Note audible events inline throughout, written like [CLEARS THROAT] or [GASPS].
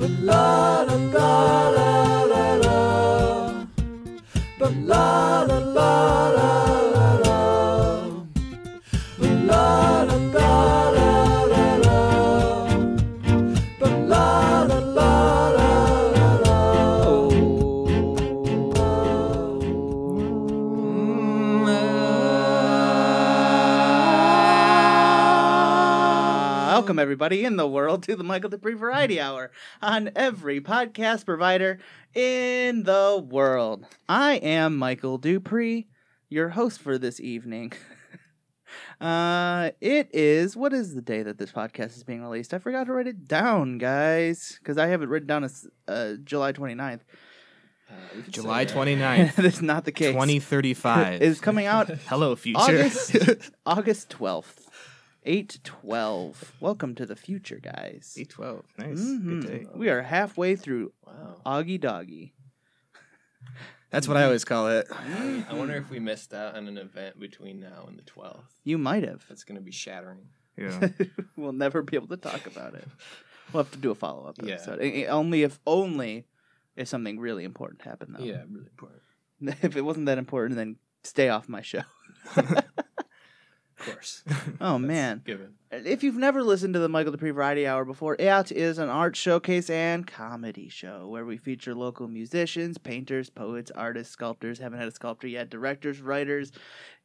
La la la la la la. But la la la everybody in the world, to the Michael Duprey Variety Hour on every podcast provider in the world. I am Michael Duprey, your host for this evening. [LAUGHS] uh, it is, what is the day that this podcast is being released? I forgot to write it down, guys, because I have it written down as uh, July 29th. July 29th, [LAUGHS] That's not the case. 2035. It's coming out [LAUGHS] Hello, future. August August 12th. 812. Welcome to the future, guys. 812. Nice. Mhm. Good day. We are halfway through Wow. Augie Doggy. That's what I always call it. I wonder if we missed out on an event between now and the 12th. You might have. That's going to be shattering. Yeah. [LAUGHS] we'll never be able to talk about it. We'll have to do a follow up Yeah. episode. I- I- Only if only if something really important happened though. Yeah, really important. [LAUGHS] If it wasn't that important, then stay off my show. [LAUGHS] Of course. [LAUGHS] Oh man. Given. If you've never listened to the Michael Duprey Variety Hour before, it is an art showcase and comedy show where we feature local musicians, painters, poets, artists, sculptors, haven't had a sculptor yet, directors, writers,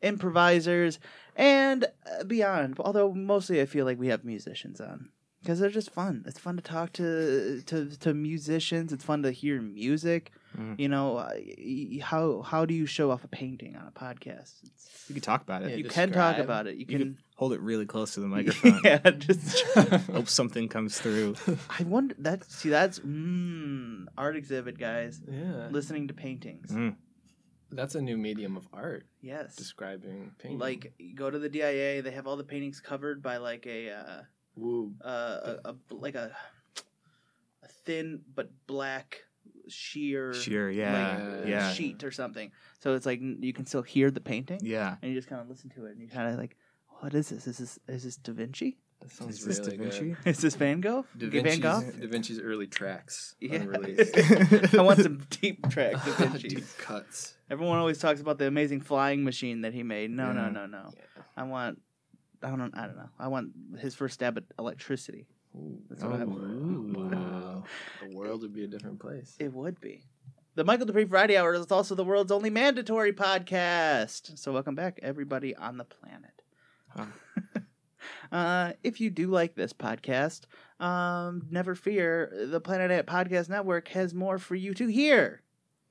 improvisers, and uh, beyond. Although mostly I feel like we have musicians on because they're just fun. It's fun to talk to to to musicians. It's fun to hear music. Mm. You know, uh, y- how how do you show off a painting on a podcast? It's, You can talk about it. Yeah, you can talk describe. about it. You You can, can hold it really close to the [LAUGHS] microphone. yeah, just [LAUGHS] [LAUGHS] Hope something comes through. I wonder that see that's mm, art exhibit guys Yeah. listening to paintings. Mm. That's a new medium of art, Yes. describing painting. Like you go to the DIA, they have all the paintings covered by like a uh, Woo. uh, a, a like a a thin but black sheer Sheer, yeah. like, yeah. sheet or something. So it's like you can still hear the painting Yeah. and you just kind of listen to it and you kind of like what is this? Is this is this Da Vinci? That sounds Is this really Da Vinci? good. Is this Van Gogh? Da Okay, Van Gogh? da Vinci's early tracks Yeah. [LAUGHS] I want some [LAUGHS] deep tracks. Da [LAUGHS] Vinci. Deep cuts. Everyone always talks about the amazing flying machine that he made. No, no, no, no. Yeah. I want, I don't, I don't know. I want his first stab at electricity. Ooh. That's what I Oh. want. Wow. [LAUGHS] The world would be a different place. It would be. The Michael Duprey Friday Hour is also the world's only mandatory podcast. So welcome back, everybody on the planet. Huh. [LAUGHS] uh, if you do like this podcast, um, never fear. The Planet Ant Podcast Network has more for you to hear.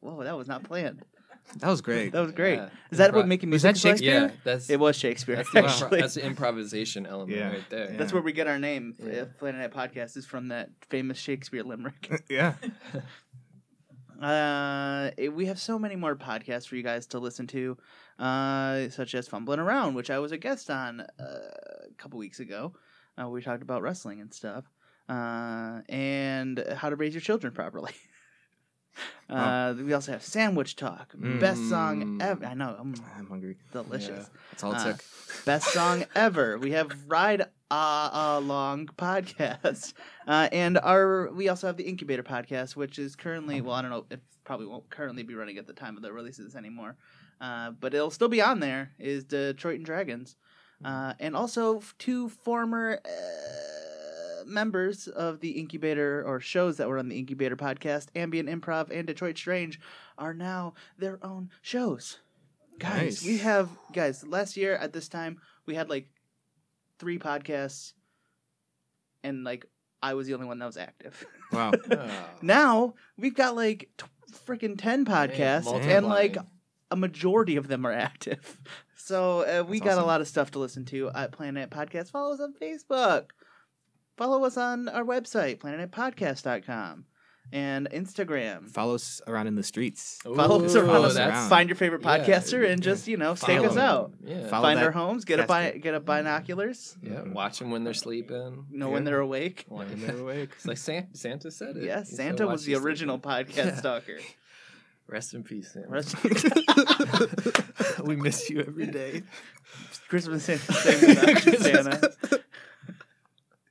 Whoa, that was not planned. That was great. That was great. Yeah. Is that what Impro- making Was music that is like? Shakespeare? Yeah, that's It was Shakespeare. That's [LAUGHS] the, impro- actually. that's the improvisation element Yeah. right there. That's where we get our name. Yeah. uh, Planet Ant Podcast is from that famous Shakespeare limerick. [LAUGHS] yeah. [LAUGHS] Uh, it- we have so many more podcasts for you guys to listen to, uh, such as Fumbling Around, which I was a guest on uh, a couple weeks ago. Uh, we talked about wrestling and stuff, uh, and how to raise your children properly. Uh, We also have Sandwich Talk, best song Mm. ever. I know, I'm I'm hungry. delicious. That's all it Uh, took. best song [LAUGHS] ever. We have Ride uh, Along podcast, uh, and our we also have the Incubator podcast, which is currently well, I don't know, it probably won't currently be running at the time of the releases anymore, uh, but it'll still be on there. Is Detroit and Dragons, uh, and also f- two former. Members of the incubator or shows that were on the incubator podcast ambient improv and detroit strange are now their own shows. Guys Nice. we have guys last year at this time we had like three podcasts and like i was the only one that was active. Wow. [LAUGHS] Oh. now we've got like t- freaking 10 podcasts and like a majority of them are active. [LAUGHS] So uh, we That's got a lot of stuff to listen to at planet podcast. Follow us on facebook follow us on our website planetpodcast.com and instagram Follow us around in the streets. follow us around Follow us around. find your favorite Yeah. podcaster and just you know stake follow us them. out Yeah. Follow find our homes get a bi- get a binoculars Yeah, mm-hmm. watch them when they're sleeping. know when they're awake When they're [LAUGHS] awake. It's like Santa, Santa said it. yes He santa was the you sleeping." original podcast Yeah. stalker [LAUGHS] Rest in peace, Santa. Rest- [LAUGHS] we miss you every day. Christmas Santa, same without Santa.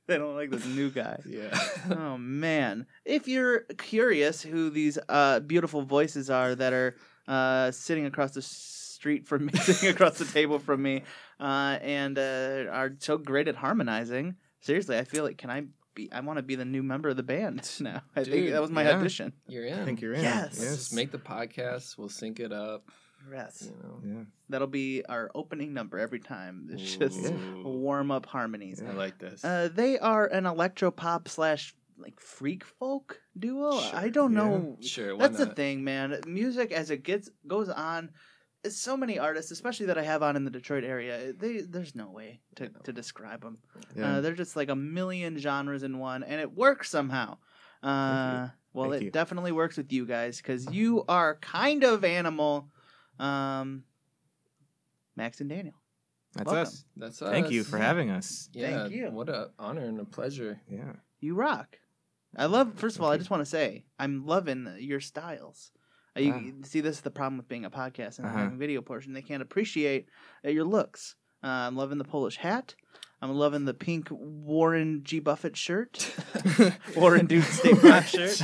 [LAUGHS] they don't like this new guy. Yeah. oh [LAUGHS] man! If you're curious who these uh, beautiful voices are that are uh, sitting across the street from me, [LAUGHS] sitting across the table from me, uh, and uh, are so great at harmonizing, seriously, I feel like can I be? I want to be the new member of the band now. I think that was my yeah. audition. You're in. I think you're in. Yes. Yes. Just make the podcast. We'll sync it up. Yes, You know. Yeah. that'll be our opening number every time. It's just Ooh. warm up harmonies. I like this. Uh, they are an electro pop slash like freak folk duo. I don't yeah. know. sure. Why That's the thing, man. Music as it gets goes on. So many artists, especially that I have on in the Detroit area, they there's no way to, to describe them. Yeah. Uh, they're just like a million genres in one, and it works somehow. Uh, well, Thank it you. definitely works with you guys because you are kind of animal. Um, Max and Daniel. That's welcome. us. That's us. Thank you for having us. Yeah, Thank you. What a honor and a pleasure. Yeah. You rock. I love. First of all, I just want to say I'm loving your styles. Uh, you, Ah. see, this is the problem with being a podcast and Uh-huh. having video portion. They can't appreciate uh, your looks. Uh, I'm loving the Polish hat. I'm loving the pink Warren G Buffett shirt. [LAUGHS] Warren Dude State Farm [LAUGHS] shirt.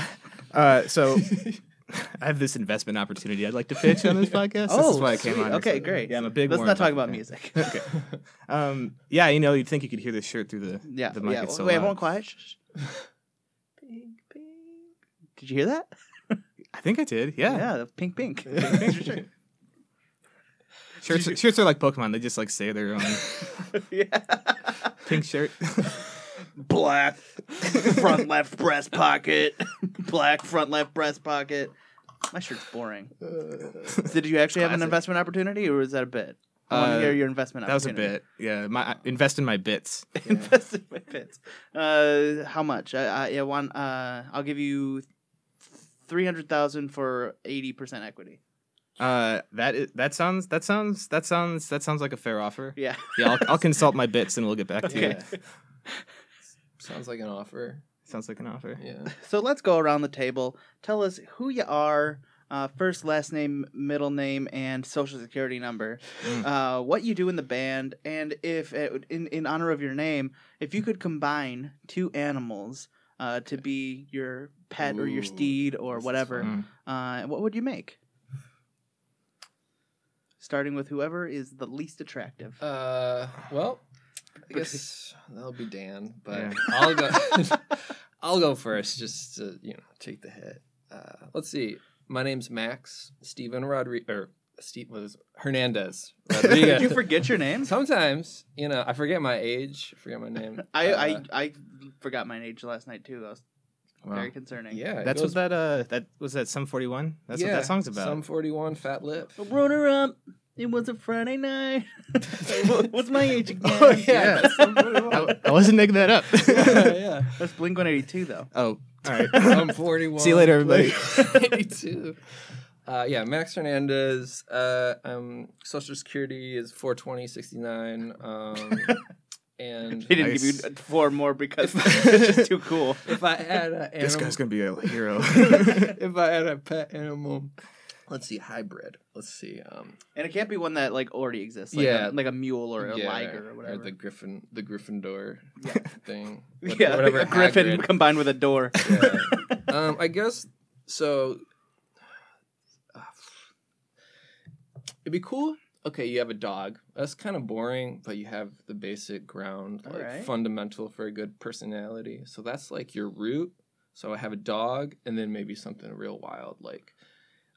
Uh, so [LAUGHS] [LAUGHS] I have this investment opportunity I'd like to pitch on this [LAUGHS] podcast. this Oh, is why I came sweet. on. Okay, great. Yeah, I'm a big. Let's Warren not talk about fan. music. [LAUGHS] Okay. Um, yeah, you know, you'd think you could hear this shirt through the Yeah, the mic. yeah. It's so Wait, loud. everyone quiet. Shh, shh. Did you hear that? I think I did. Yeah. Yeah, the pink pink. Yeah. Pink shirt. Shirts, shirts are like Pokemon. They just like say their own yeah. pink shirt. Black front left breast pocket, black front left breast pocket. My shirt's boring. Did you actually have an Classic. investment opportunity, or was that a bit? I want to Uh, hear your investment. Opportunity. That was a opportunity. bit. Yeah. My invest in my bits. [LAUGHS] Invest in my bits. Uh, how much? I, I, I want. Uh, I'll give you three hundred thousand for eighty percent equity. Uh, that is, that sounds that sounds that sounds that sounds like a fair offer. Yeah. Yeah, I'll, I'll [LAUGHS] consult my bits and we'll get back to you. Sounds like an offer. Sounds like an offer. Yeah. [LAUGHS] So let's go around the table. Tell us who you are. Uh, first, last name, middle name, and social security number. Mm. Uh, what you do in the band, and if uh, in in honor of your name, if you could combine two animals uh, to be your pet or your steed or whatever, Mm. uh, what would you make? Starting with whoever is the least attractive. Uh, well, I guess that'll be Dan, but Yeah. [LAUGHS] I'll go. [LAUGHS] I'll go first, just to you know take the hit. Uh, let's see. My name's Max Stephen Rodriguez or Steve was Hernandez Did Rodriguez. you forget your name? Sometimes you know I forget my age, I forget my name. [LAUGHS] I, Uh, I I forgot my age last night too. That was Wow. very concerning. yeah, That's goes- what that uh that was that some forty one. That's what that song's about. Some forty one fat lip. Runner up. It was a Friday night. [LAUGHS] [LAUGHS] What's my age again? Oh, yeah. I, I wasn't making that up. [LAUGHS] yeah, That's Blink 182 though. oh, all right. I'm 41. See you later, everybody. 82. Uh, yeah, Max Hernandez. Uh, um, Social Security is 42069. Um, and They didn't Nice. give you four more because it's just too cool. if I had a this guy's gonna be a hero. if I had a pet animal, let's see, hybrid. Let's see. Um, And it can't be one that like already exists. Like Yeah. a, like a mule or a yeah, liger or whatever. or the Griffin, the Gryffindor Yeah. [LAUGHS] thing. [LAUGHS] What- yeah, whatever. a griffin combined with a door. Yeah. [LAUGHS] um, I guess so. uh, it'd be cool. Okay, you have a dog. That's kind of boring, but you have the basic ground, like Alright. fundamental for a good personality. So that's like your root. So I have a dog, and then maybe something real wild, like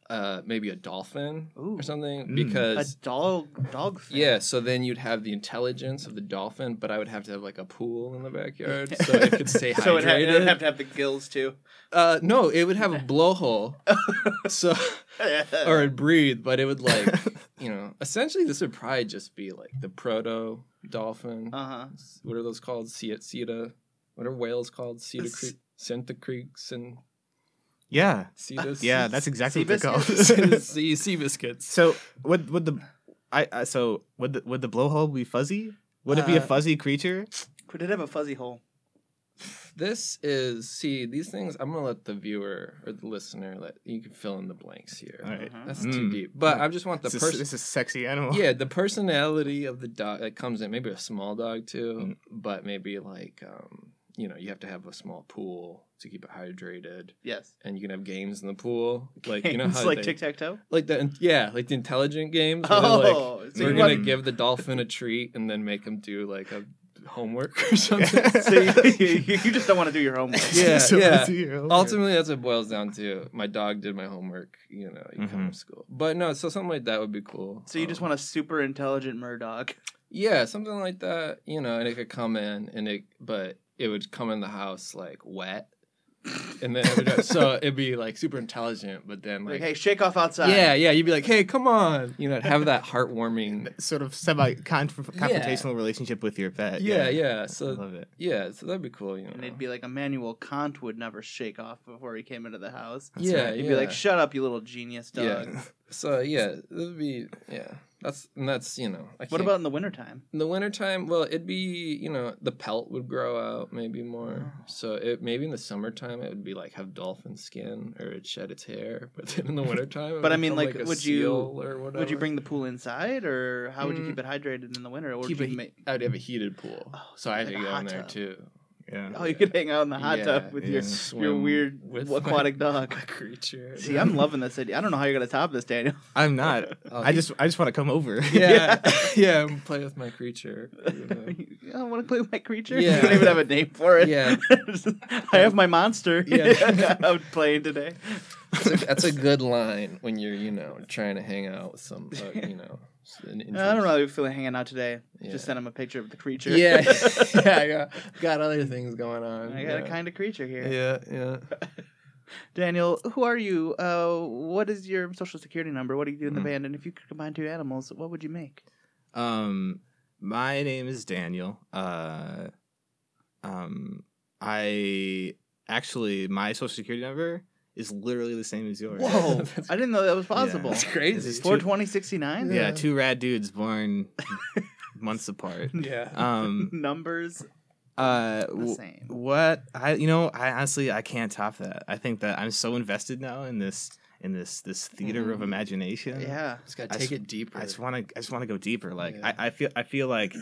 uh, maybe a dolphin Ooh. or something. Mm. Because a dog dog thing. yeah, so then you'd have the intelligence of the dolphin, but I would have to have like a pool in the backyard [LAUGHS] so it could stay hydrated. so it would have to have the gills too. Uh, no, it would have a blowhole, [LAUGHS] so [LAUGHS] or it'd breathe, but it would like, you know, essentially this would probably just be like the proto dolphin. uh huh. What are those called? Sea Ceta. What are whales called? Cedar S- Creek, Santa Creeks, and yeah, Cetus. yeah, that's exactly what Sea they're biscuits? called. sea, sea biscuits. so would would the I, I so would the would the blowhole be fuzzy? Would it be a Uh, fuzzy creature? Could it have a fuzzy hole? This is see these things. I'm gonna let the viewer or the listener let you can fill in the blanks here. All right. Uh-huh. That's too Mm. deep, but I just want the This is, person. this is a sexy animal. Yeah, the personality of the dog that comes in, maybe a small dog too, Mm. but maybe like um you know, you have to have a small pool to keep it hydrated, Yes. and you can have games in the pool, like you know Games how like they- tic tac toe. like the yeah, like the intelligent games. Where they're like, Oh, so we're you gonna want- give the dolphin a treat and then make him do like a homework or [LAUGHS] something. so you, you, you just don't want to do your homework. [LAUGHS] Yeah, [LAUGHS] So yeah. let's do your homework. Ultimately, that's what it boils down to. My dog did my homework. You know, you come to school. But no, so something like that would be cool. So you just Um, want a super intelligent murdog. yeah, something like that. You know, and it could come in and it, but it would come in the house like wet, and then it would, so it'd be like super intelligent, but then Like, like. hey, shake off outside. yeah, yeah, you'd be like, "Hey, come on!" You know, have that heartwarming. [LAUGHS] sort of semi confrontational relationship with your pet. Yeah, yeah. I So love it. yeah, so that'd be cool. You know, And it'd be like Immanuel Kant would never shake off before he came into the house. That's yeah, right. He'd yeah. be like, "Shut up, you little genius dog." Yeah. So yeah, that would be yeah. That's and that's you know. I What about in the wintertime? in the wintertime? Well, it'd be you know the pelt would grow out maybe more. Oh. So it maybe in the summertime it would be like have dolphin skin or it shed its hair. [LAUGHS] But then in the wintertime, it But I mean, become like, would you- seal or whatever. Would you bring the pool inside, or how would you Mm. keep it hydrated in the winter? Or keep would you he- ma- I'd have a heated pool, Oh, so I had like to go in there tub. too. Yeah. Oh, you could hang out in the hot Yeah, tub with your yeah. your Swim weird with aquatic my, dog. [LAUGHS] my creature. See, I'm loving this idea. I don't know how you're gonna top this, Daniel. [LAUGHS] I'm not. [LAUGHS] Oh, I just I just want to come over. yeah, yeah, and play with my creature. you know. I want to play with my creature. Yeah. You don't even have a name for it. Yeah. I have my monster. Yeah. I'm playing today. That's a, that's a good line when you're, you know, trying to hang out with some, uh, you know, I don't really feel like hanging out today. Yeah. Just send him a picture of the creature. Yeah, [LAUGHS] yeah, I got, [LAUGHS] got other things going on. I got yeah. a kind of creature here. Yeah, yeah. [LAUGHS] Daniel, who are you? Uh, what is your social security number? What do you do in the Hmm. band? And if you could combine two animals, what would you make? Um, my name is Daniel. Uh, um, I actually my social security number is literally the same as yours. Whoa! [LAUGHS] I didn't know that was possible. That's crazy. is Four two- twenty sixty nine. Yeah, Yeah. two rad dudes born [LAUGHS] months apart. Yeah. Um, [LAUGHS] Numbers uh, the w- same. what I you know I honestly I can't top that. I think that I'm so invested now in this in this this theater of Mhm. imagination. Yeah. Just gotta I take s- it deeper. I just want to I just want to go deeper. Like Yeah. I, I feel I feel like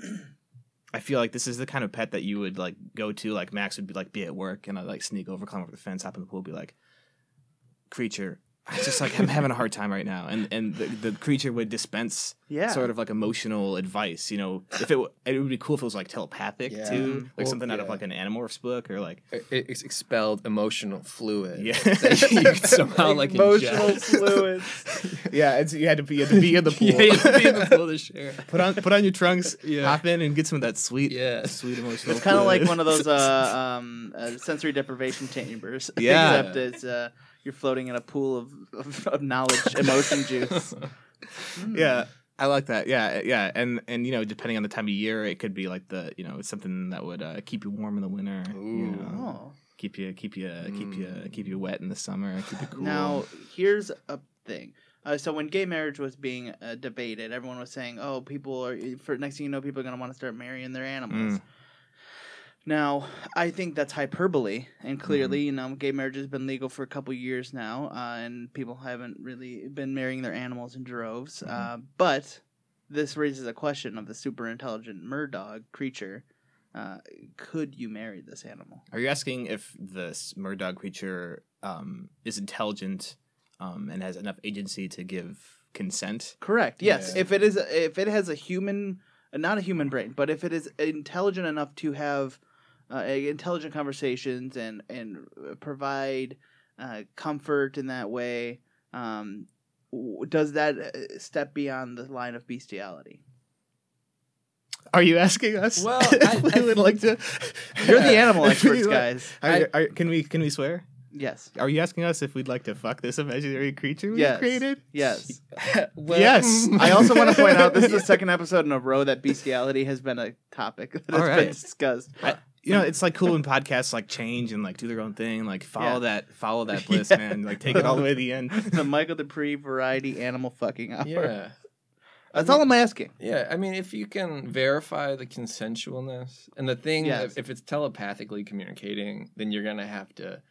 I feel like this is the kind of pet that you would like go to. Like Max would be like be at work and I like sneak over, climb over the fence, hop in the pool, be like, creature. I just like I'm having a hard time right now, and and the, the creature would dispense Yeah. sort of like emotional advice. You know, if it w- it would be cool if it was like telepathic Yeah. too, like Well, something out of like an Animorphs book or like It, it's expelled emotional fluid. Yeah. [LAUGHS] that you could [LAUGHS] somehow like Emotional ingest. fluids. [LAUGHS] yeah, it's you had to be you had to be in the pool. yeah, you have to be in the pool to share. put on put on your trunks, Yeah. hop in and get some of that sweet Yeah. sweet emotional. It's kind of like one of those uh, um, uh, sensory deprivation chambers. Yeah. Except it's uh, you're floating in a pool of, of, of knowledge, emotion [LAUGHS] juice. Mm. Yeah, I like that. Yeah, yeah, and and you know, depending on the time of year, it could be like the you know something that would uh, keep you warm in the winter. You Ooh. know, Oh. keep you keep you keep you Mm. keep you wet in the summer. Keep you cool. Now, here's a thing. Uh, so when gay marriage was being uh, debated, everyone was saying, "Oh, people are for next thing you know, people are going to want to start marrying their animals." Mm. Now, I think that's hyperbole, and clearly, Mm-hmm. you know, gay marriage has been legal for a couple years now, uh, and people haven't really been marrying their animals in droves. Mhm. Uh, but this raises a question of the super intelligent murdog creature. Uh, could you marry this animal? Are you asking if this murdog creature um, is intelligent um, and has enough agency to give consent? Correct. Yes. Yeah. If it is, if it has a human, not a human brain, but if it is intelligent enough to have uh, intelligent conversations and and uh, provide uh, comfort in that way, um, does that uh, step beyond the line of bestiality? Are you asking us? Well, [LAUGHS] I- we I would like to. You're the animal [LAUGHS] If we experts, guys. Are, are, can we can we swear? Yes. Are you asking us if we'd like to fuck this imaginary creature we Yes. created? Yes. [LAUGHS] Well, Yes. I also want to point out this is the second episode in a row that bestiality has been a topic that has All been discussed. I, you know, it's like cool when podcasts like change and like do their own thing. Like follow Yeah. that, follow that [LAUGHS] bliss, Yeah. man. Like take it all the way to the end. [LAUGHS] the [LAUGHS] Michael Duprey variety animal fucking hour. Yeah. That's all I'm asking. Yeah, I mean, if you can verify the consensualness, and the thing, Yes. if, if it's telepathically communicating, then you're gonna have to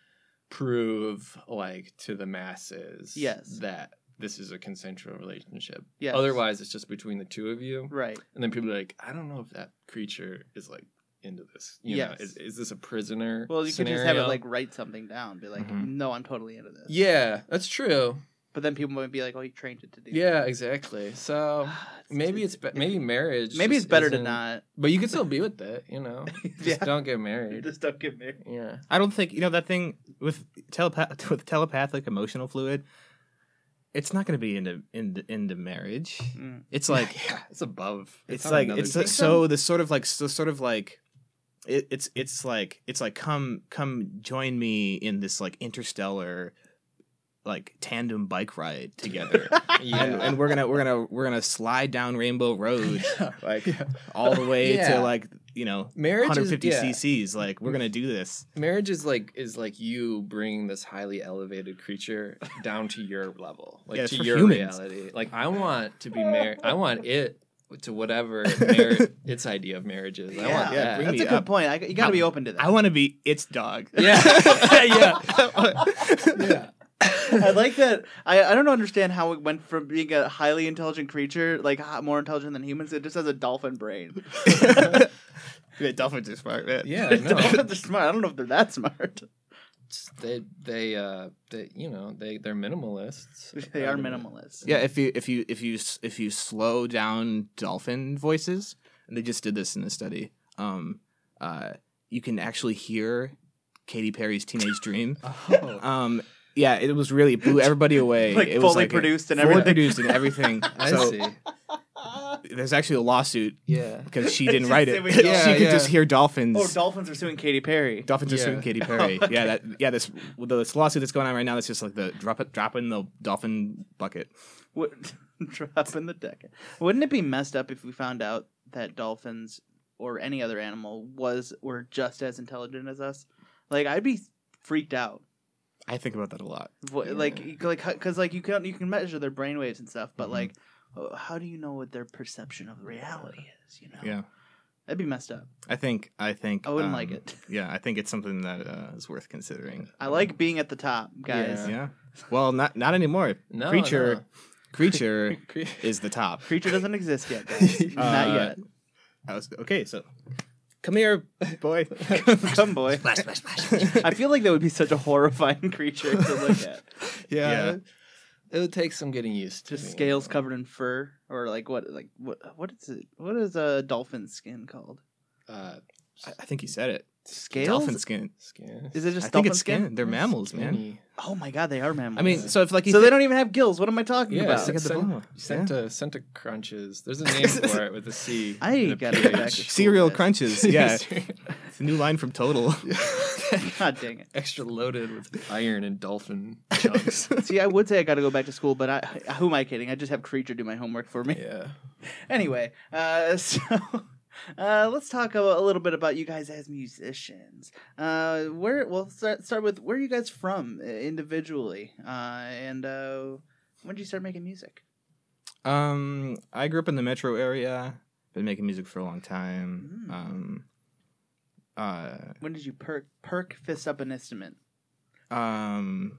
prove, like, to the masses, Yes. that this is a consensual relationship. Yes. Otherwise, it's just between the two of you, Right. and then people are like, I don't know if that creature is like into this? You Yes. know, is, is this a prisoner? Well, you could just have it like write something down, be like, Mhm. "No, I'm totally into this." Yeah, that's true. But then people might be like, "Oh, you trained it to do." Yeah, exactly. [SIGHS] So that." maybe it's be- maybe marriage. maybe it's better to isn't- But you can still be with it. You know, [LAUGHS] just Yeah. don't get married. Just don't get married. Yeah. I don't think you know that thing with telepath [LAUGHS] with telepathic emotional fluid. It's not going to be into into into marriage. Mm. It's [LAUGHS] like yeah, it's above. it's on like it's thing. so the sort of like so sort of like it, it's it's like it's like come come join me in this like interstellar like tandem bike ride together yeah. [LAUGHS] and, and we're gonna we're gonna we're gonna slide down rainbow road [LAUGHS] like Yeah. all the way Yeah. to like you know marriage 150 is, yeah. cc's like we're gonna do this Marriage is like is like you bringing this highly elevated creature down to your level, like Yeah, to your humans. reality. Like I want to be married. I want it to whatever [LAUGHS] mar- its idea of marriage is. I Yeah. want Yeah, that. That's a good up. point. I, you got to be open to that. i want to be its dog [LAUGHS] [LAUGHS] Yeah. yeah yeah. I like that. I, I don't understand how it went from being a highly intelligent creature, like more intelligent than humans, it just has a dolphin brain. yeah, dolphins are smart man. Yeah. No. Dolphins are smart. I don't know if they're that smart. They they uh they you know they they're minimalists. [LAUGHS] They are minimalists. Yeah, if you if you if you if you slow down dolphin voices, and they just did this in a study, um, uh, you can actually hear Katy Perry's "Teenage Dream." [LAUGHS] Oh. Um, yeah, it was really it blew everybody [LAUGHS] away. Like it was fully like produced and fully everything. produced and everything. I so see. There's actually a lawsuit Yeah. [LAUGHS] because she [LAUGHS] didn't write it. [LAUGHS] She could Yeah, just hear dolphins. Oh, dolphins are suing Katy Perry. Dolphins are suing Katy Perry. Oh, okay. Yeah, that yeah this this lawsuit that's going on right now. That's just like the drop it drop in the dolphin bucket. What, drop in the deck. Wouldn't it be messed up if we found out that dolphins or any other animal was were just as intelligent as us? Like I'd be freaked out. I think about that a lot. Wha- Yeah. Like like because like you can you can measure their brainwaves and stuff, but Mhm. like how do you know what their perception of reality is? You know, Yeah. that'd be messed up. I think I think I wouldn't like um, it. [LAUGHS] Yeah, I think it's something that uh, is worth considering. I like being at the top, guys. Yeah. Yeah. Well, not not anymore. [LAUGHS] No. creature no. creature [LAUGHS] is the top. Creature doesn't exist yet, guys. Not Uh, yet. I was okay. So, come here, boy. Come, boy. Splash, splash, splash. I feel like that would be such a horrifying creature to look at. Yeah. Yeah. It would take some getting used to. Just you scales know. covered in fur, or like what? Like what? What is it? What is a dolphin skin called? Uh, I, I think you said it. Scales? Dolphin skin. skin. Is it just I think dolphin it's skin. They're mammals, man. Skinny. Oh my god, they are mammals. I mean, so if like you so thi- they don't even have gills. What am I talking Yeah, about? Look at the Cent- ball. Centa, Centa crunches. There's a [LAUGHS] name for it with a C. [LAUGHS] I and a gotta get back to PH. school. cereal guys. crunches. [LAUGHS] Yeah, it's a new line from Total. God dang it. Extra loaded with iron and dolphin [LAUGHS] See, I would say I got to go back to school, but I, who am I kidding? I just have creature do my homework for me. yeah. [LAUGHS] Anyway, uh, [LAUGHS] so uh, let's talk a, a little bit about you guys as musicians. Uh, where we'll start start with where are you guys from individually, uh, and uh, when did you start making music? Um, I grew up in the metro area. Been making music for a long time. Mm. Um, uh, When did you perk perk fist up an instrument? um,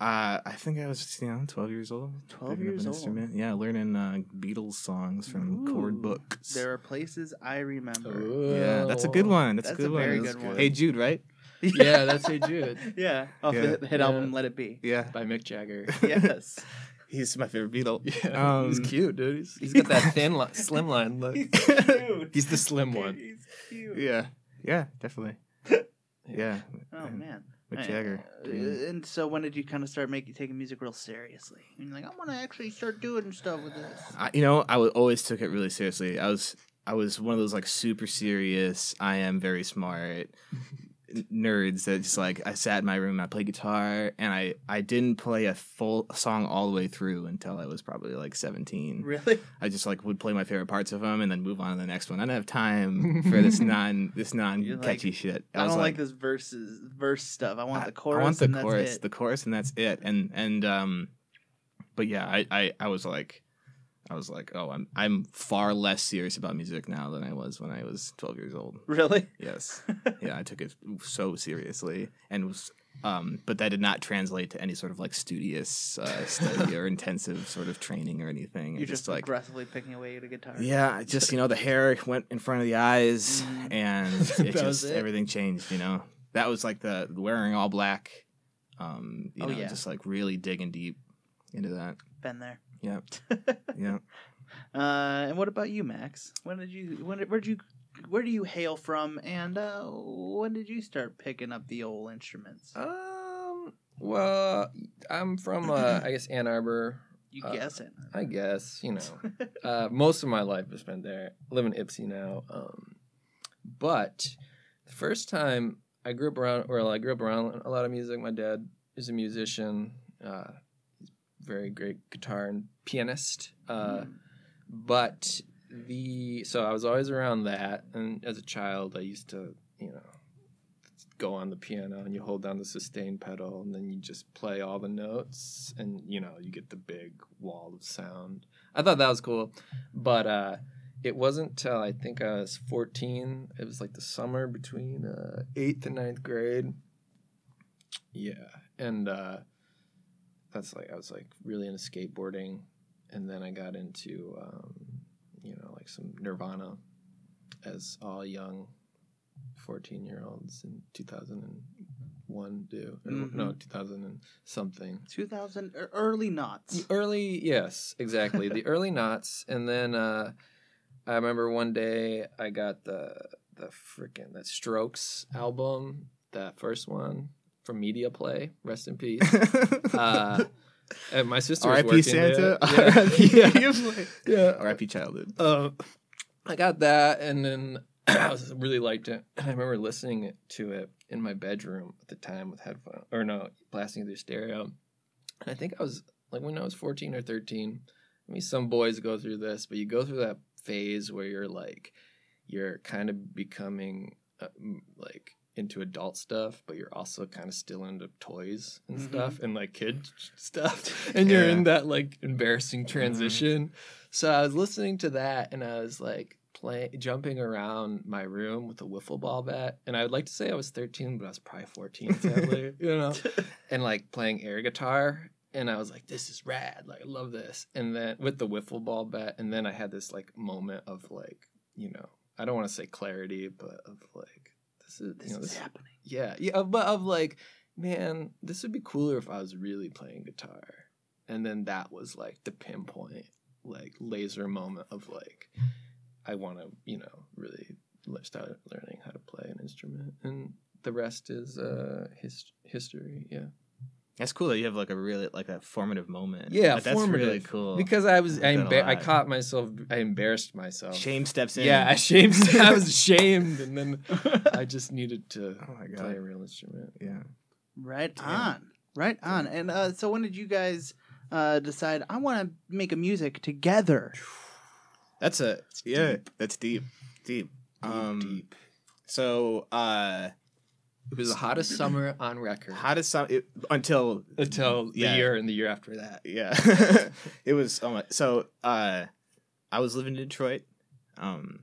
uh, I think I was you know twelve years old. 12 years an old. instrument. Yeah, learning uh, Beatles songs from chord books. There are places I remember. yeah, that's a good one. That's, That's a good a one. very good one. good. Hey Jude, right? Yeah, [LAUGHS] that's Hey Jude yeah. Off Yeah. the hit, hit Yeah. album "Let It Be." Yeah, by Mick Jagger. [LAUGHS] Yes. [LAUGHS] he's my favorite Beatle. Yeah, Um, he's cute, dude. He's, he's got that thin, li- slim line look. Cute. He's the slim one. He's cute. Yeah, yeah, definitely. Yeah, Oh man. Mick Hey, Jagger. uh, and so when did you kind of start making taking music real seriously? And you're like, I want to actually start doing stuff with this. I, you know, I always took it really seriously. I was I was one of those like super serious. I am very smart nerds that just like I sat in my room. I played guitar, and I I didn't play a full song all the way through until I was probably like seventeen. Really? I just like would play my favorite parts of them and then move on to the next one. I didn't have time [LAUGHS] for this non this non You're like, catchy shit. I, was don't like, this verses verse stuff. I want the chorus. I want the chorus, the chorus, and that's it. And and um, but yeah, I I, I was like, I was like, oh, I'm I'm far less serious about music now than I was when I was 12 years old. Really? Yes, [LAUGHS] yeah, I took it so seriously and was Um, but that did not translate to any sort of like studious uh, study or [LAUGHS] intensive sort of training or anything. You're It just, like aggressively picking away at a guitar. yeah, just you know the hair went in front of the eyes, Mm. and [LAUGHS] it just it? everything changed. You know, that was like the wearing all black. Um, you Oh, know, yeah. just like really digging deep into that. Been there. Yeah, [LAUGHS] yeah. Uh, and what about you, Max? When did you? When did, where did you? Where do you hail from? And uh, when did you start picking up the old instruments? Um. Well, I'm from uh, [CLEARS THROAT] I guess Ann Arbor. you uh, guess it. I guess you know. [LAUGHS] uh, most of my life has been there. I live in Ypsi now. Um, but the first time I grew up around, or I grew up around a lot of music. My dad is a musician. Uh, very great guitar and pianist. Uh, Mm. but the so I was always around that, and as a child, I used to you know go on the piano and you hold down the sustain pedal and then you just play all the notes and you know you get the big wall of sound i thought that was cool but uh it wasn't till i think i was 14 it was like the summer between uh eighth and ninth grade yeah and uh that's like i was like really into skateboarding and then i got into um you know like some nirvana as all young 14 year olds in 2001 do or, no Mhm. 2000 and something 2000 er, early knots. the early yes exactly the [LAUGHS] early knots and then uh i remember one day i got the the freaking that strokes album that first one from media play rest in peace [LAUGHS] uh and my sister was working Santa. there. R.I.P. yeah. [LAUGHS] [LAUGHS] yeah. R.I.P. Childhood. Uh, I got that, and then [CLEARS THROAT] I was really liked it. And I remember listening to it in my bedroom at the time with headphones, or no, blasting through stereo. And I think I was like when I was fourteen or thirteen. I mean, some boys go through this, but you go through that phase where you're like, you're kind of becoming uh, like into adult stuff, but you're also kind of still into toys and Mhm. stuff and like kid stuff. [LAUGHS] And you're in that like embarrassing transition. So I was listening to that and I was like playing jumping around my room with a wiffle ball bat. And I would like to say I was 13, but I was probably 14, [LAUGHS] sadly, you know, [LAUGHS] and like playing air guitar. And I was like, this is rad. Like, I love this. And then with the wiffle ball bat, and then I had this like moment of like, you know, I don't want to say clarity, but of like, this is, This you know, is this, happening. yeah, yeah, but of like, man, this would be cooler if I was really playing guitar. And then that was like the pinpoint, like laser moment of like, I want to, you know, really start learning how to play an instrument, and the rest is uh his- history. Yeah, That's cool that you have like a really like a formative moment. Yeah, Like, that's really cool. because I was, I, like embar- I caught myself, I embarrassed myself. shame steps in. Yeah, I shamed. [LAUGHS] I was [LAUGHS] ashamed, and then [LAUGHS] I just needed to Oh my play a real instrument. Yeah. Right Damn. on. Right on. And uh, so when did you guys uh, decide I want to make a music together? That's a yeah. That's deep. Deep. Um. deep. So uh, It was the hottest summer on record. Hottest summer it, until until the year and the year after that. yeah [LAUGHS] it was oh my so uh i was living in detroit um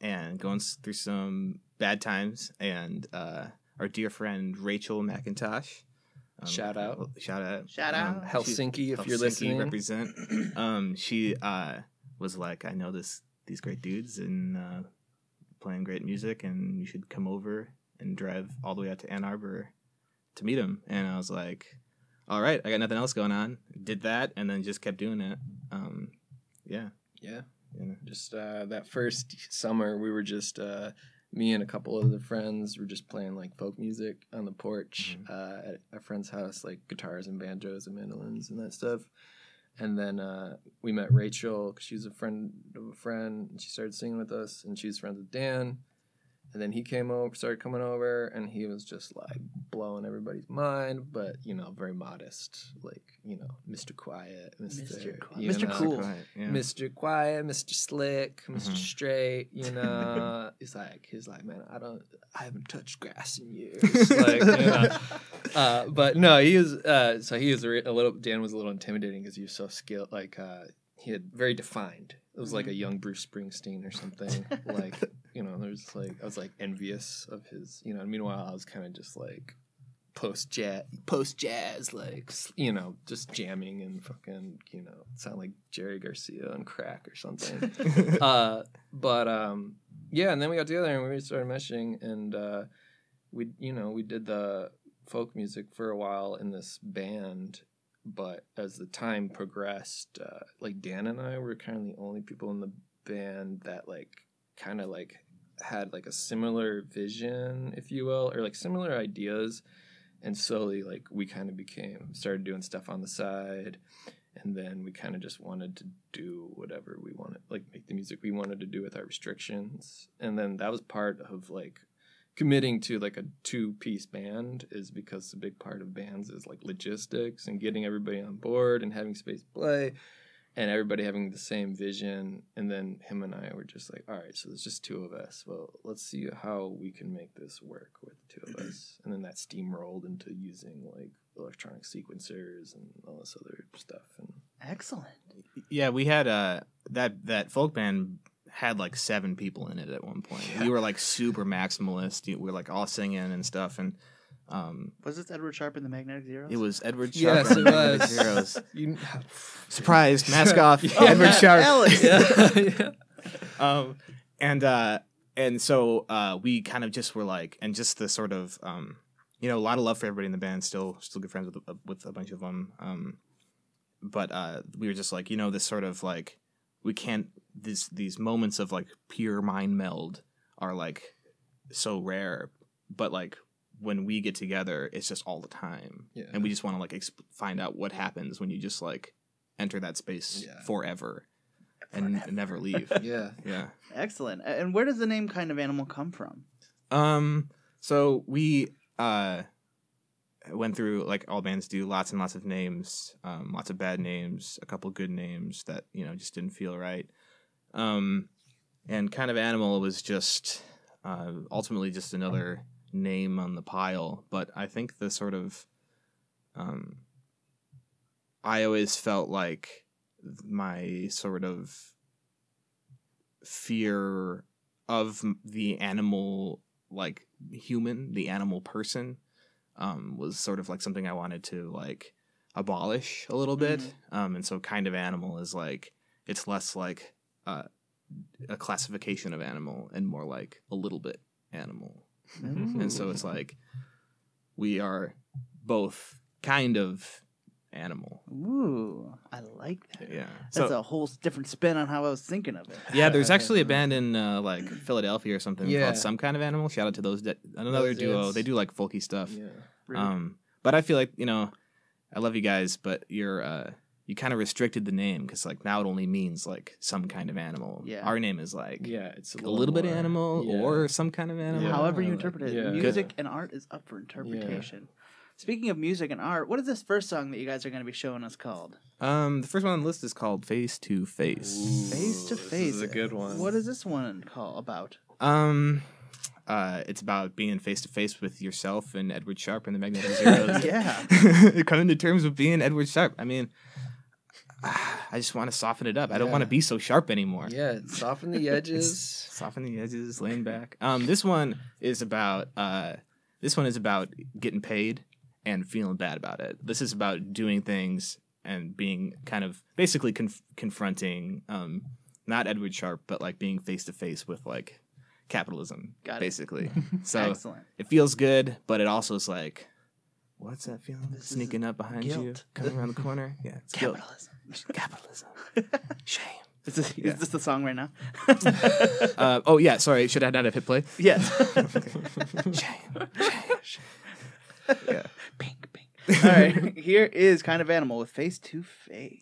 and going through some bad times and uh our dear friend rachel mcintosh um, Shout out. shout out Shout um, out. Helsinki, if you're Helsinki listening. represent [CLEARS THROAT] um she uh was like i know this these great dudes and uh playing great music and you should come over and drive all the way out to ann arbor to meet him and i was like all right i got nothing else going on did that and then just kept doing it um yeah Yeah. yeah Just uh, that first summer, we were just uh, me and a couple of the friends were just playing like folk music on the porch Mhm. uh, at a friend's house, like guitars and banjos and mandolins and that stuff. And then uh, we met Rachel. 'cause She's a friend of a friend. And she started singing with us, and she was friends with Dan. And then he came over, started coming over, and he was just like blowing everybody's mind, but you know, very modest, like you know, Mr. Quiet, Mr. Mr. Qui- you Mr. know, Cool. Quiet, yeah. Mr. Quiet, Mr. Slick, mister Mhm. Straight, you [LAUGHS] know. he's like, he's like, man, I don't, I haven't touched grass in years. [LAUGHS] like, you know. uh, but no, he was. Uh, so he was a, re- a little. Dan was a little intimidating because he was so skilled. Like, uh, he had very defined. It was like a young Bruce Springsteen or something. like, [LAUGHS] you know, there's like, I was like envious of his. You know. Meanwhile, I was kind of just like post jazz, post jazz, like you know, just jamming and fucking, you know, sound like Jerry Garcia on crack or something. [LAUGHS] uh, but um, yeah, and then we got together and we started meshing, and uh, we, you know, we did the folk music for a while in this band. But as the time progressed, uh, like Dan and I were kind of the only people in the band that like kind of like had like a similar vision, if you will, or like similar ideas. And slowly, like we kind of became started doing stuff on the side, and then we kind of just wanted to do whatever we wanted, like make the music we wanted to do with our restrictions. And then that was part of like committing to like a two piece band is because a big part of bands is like logistics and getting everybody on board and having space play and everybody having the same vision. And then him and I were just like, all right, so there's just two of us. Well, let's see how we can make this work with the two of us. And then that steamrolled into using like electronic sequencers and all this other stuff. And Excellent. yeah, we had uh that that folk band had like seven people in it at one point. We were like super maximalist. We were like all singing and stuff, and um, Was this Edward Sharpe in the Magnetic Zeros? it was Edward Yes, Sharpe. it and the Magnetic was. Zeros. [LAUGHS] you, Surprised, [LAUGHS] mask off, Yeah. Edward [LAUGHS] Sharpe. Alex. yeah, yeah. um, and uh, and so uh, we kind of just were like, and just the sort of, um, you know, a lot of love for everybody in the band. Still, still good friends with a, with a bunch of them. Um, but uh, we were just like, you know, this sort of like, we can't. These these moments of like pure mind meld are like so rare, but like when we get together, it's just all the time, Yeah. and we just want to like exp- find out what happens when you just like enter that space Yeah. forever and never leave. [LAUGHS] yeah. Yeah. Excellent. And where does the name Kind of Animal come from? Um. So we uh went through like all bands do lots and lots of names, um, lots of bad names, a couple good names that you know just didn't feel right. Um, and kind of animal was just uh, ultimately just another name on the pile. But I think the sort of um, I always felt like my sort of fear of the animal like human the animal person um was sort of like something i wanted to like abolish a little bit um and so kind of animal is like it's less like uh, a classification of animal and more like a little bit animal and so it's like we are both kind of animal Ooh, I like that. yeah That's so a whole different spin on how I was thinking of it. yeah there's actually a band in uh, like philadelphia or something Yeah. called some kind of animal shout out to those de- another Those duo dudes. they do like folky stuff Yeah. Rude. Um, but I feel like you know, I love you guys, but you're uh, you kind of restricted the name because like now it only means like some kind of animal. Yeah. Our name is like Yeah, it's a little bit more- animal yeah. or some kind of animal. Yeah. However you interpret it, yeah. music and art is up for interpretation. Speaking of music and art, what is this first song that you guys are going to be showing us called? Um, the first one on the list is called Face to Face. Face to this Face. is a good one. What is this one called about? Um, uh, it's about being face to face with yourself and Edward Sharpe and the Magnetic Zeros. [LAUGHS] Yeah. [LAUGHS] coming to terms with being Edward Sharpe. I mean, [SIGHS] I just want to soften it up. I don't Yeah. want to be so sharp anymore. Yeah, soften the [LAUGHS] edges. soften the edges, laying back. Um, this one is about uh, this one is about getting paid and feeling bad about it. This is about doing things and being kind of basically conf- confronting um, not Edward Sharpe, but like being face to face with like capitalism, Got it. basically. [LAUGHS] so Excellent. it feels good, but it also is like, what's that feeling This sneaking up behind you, coming around the corner? Yeah, it's guilt. Capitalism. Capitalism. [LAUGHS] Shame. Is this, Yeah. is this the song right now? [LAUGHS] Uh, oh yeah, sorry. Should I not have hit play? yes. [LAUGHS] Shame. Shame. yeah. pink, pink. All right. Here is Kind of Animal with Face to Face.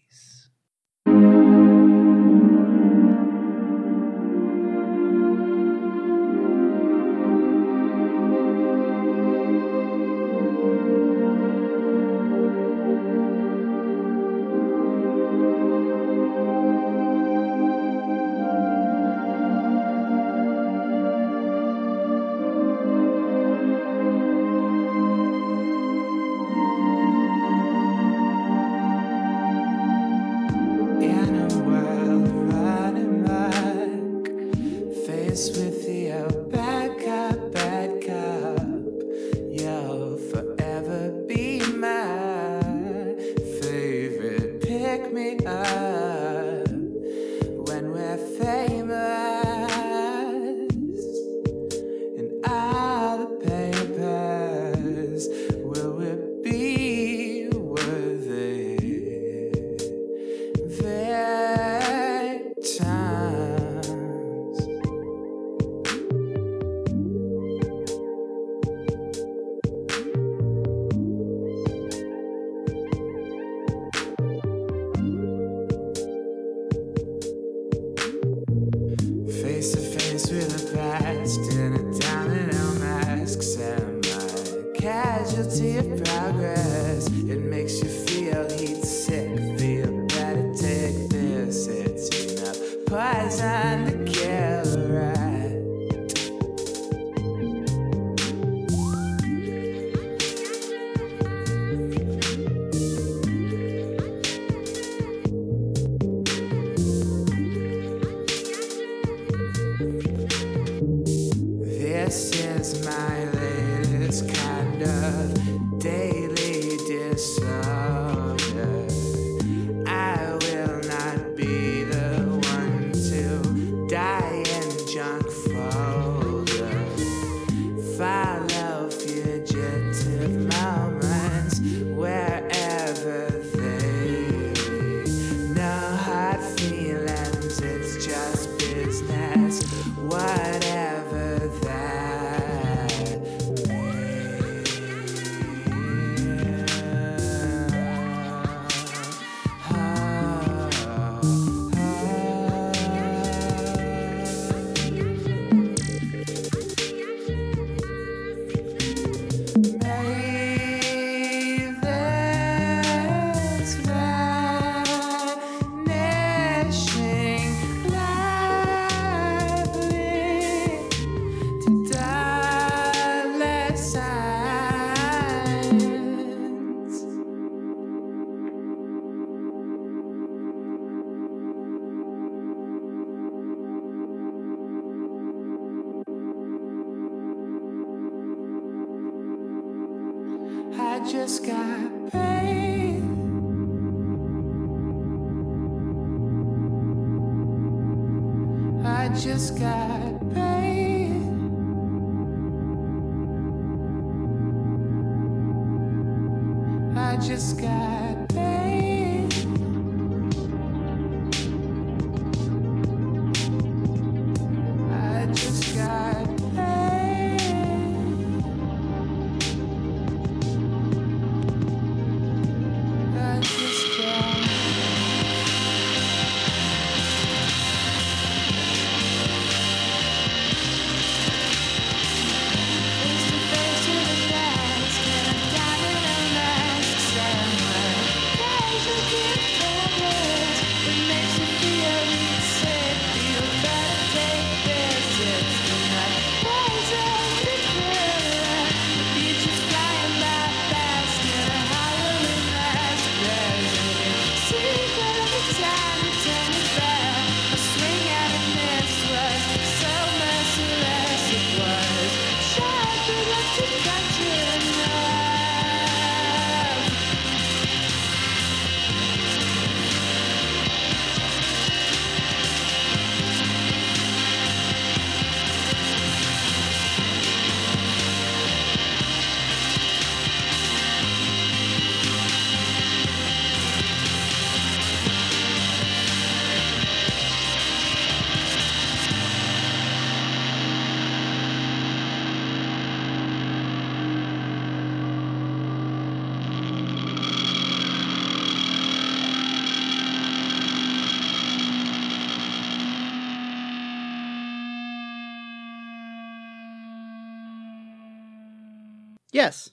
Yes.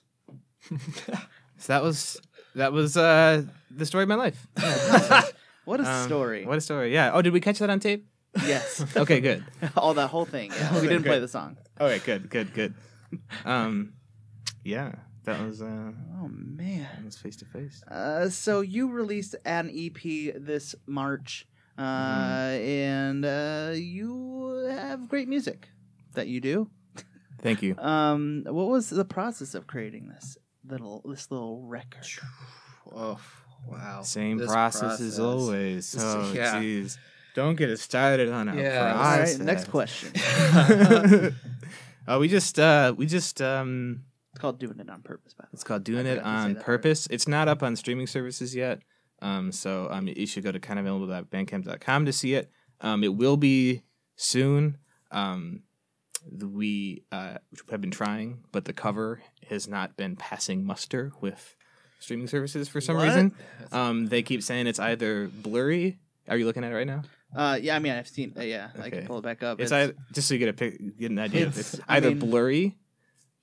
[LAUGHS] So that was that was uh the story of my life. [LAUGHS] What a Um, story. What a story. Yeah. Oh, did we catch that on tape? Yes. [LAUGHS] Okay, good. All that whole thing. Yeah. We didn't play the song. Okay, good, good, good. Um, yeah, that was uh, Oh man. that was face to face. Uh, so you released an EP this March, uh, Mm-hmm. and uh, you have great music that you do. Thank you. Um, what was the process of creating this little this little record? [SIGHS] Oh, wow. Same This process, as always. [LAUGHS] This- Oh, yeah. jeez. Don't get us started on our Yeah. All right, process. next question. [LAUGHS] [LAUGHS] uh, we just uh, we just um, It's called "Doing It on Purpose." By the It's called Doing I It forgot to say on that Purpose. It's not up on streaming services yet. Um, so um, you should go to kindofanimal.bandcamp.com to see it. Um, it will be soon. Um, the, we uh, have been trying, but the cover has not been passing muster with streaming services for some What? reason. Um, they keep saying it's either blurry. Are you looking at it right now? Uh, yeah, I mean, I've seen. Uh, yeah, I can pull it back up. It's, either, just so you get a pic, get an idea. It's- It's, I either mean- blurry,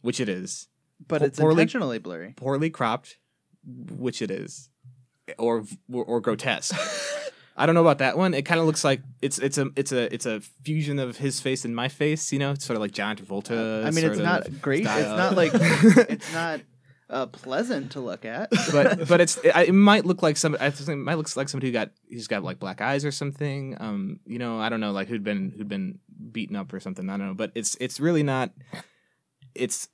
which it is, but Po- it's poorly- intentionally blurry. poorly cropped, which it is, or or, or grotesque. [LAUGHS] I don't know about that one. It kind of looks like it's it's a it's a it's a fusion of his face and my face. You know, it's sort of like John Travolta. I mean, it's not great. It's not like [LAUGHS] it's not uh, pleasant to look at. but [LAUGHS] but it's it, it might look like some I think it might look like somebody who got he's got like black eyes or something. Um, you know, I don't know, like who'd been who'd been beaten up or something. I don't know, but it's it's really not. It's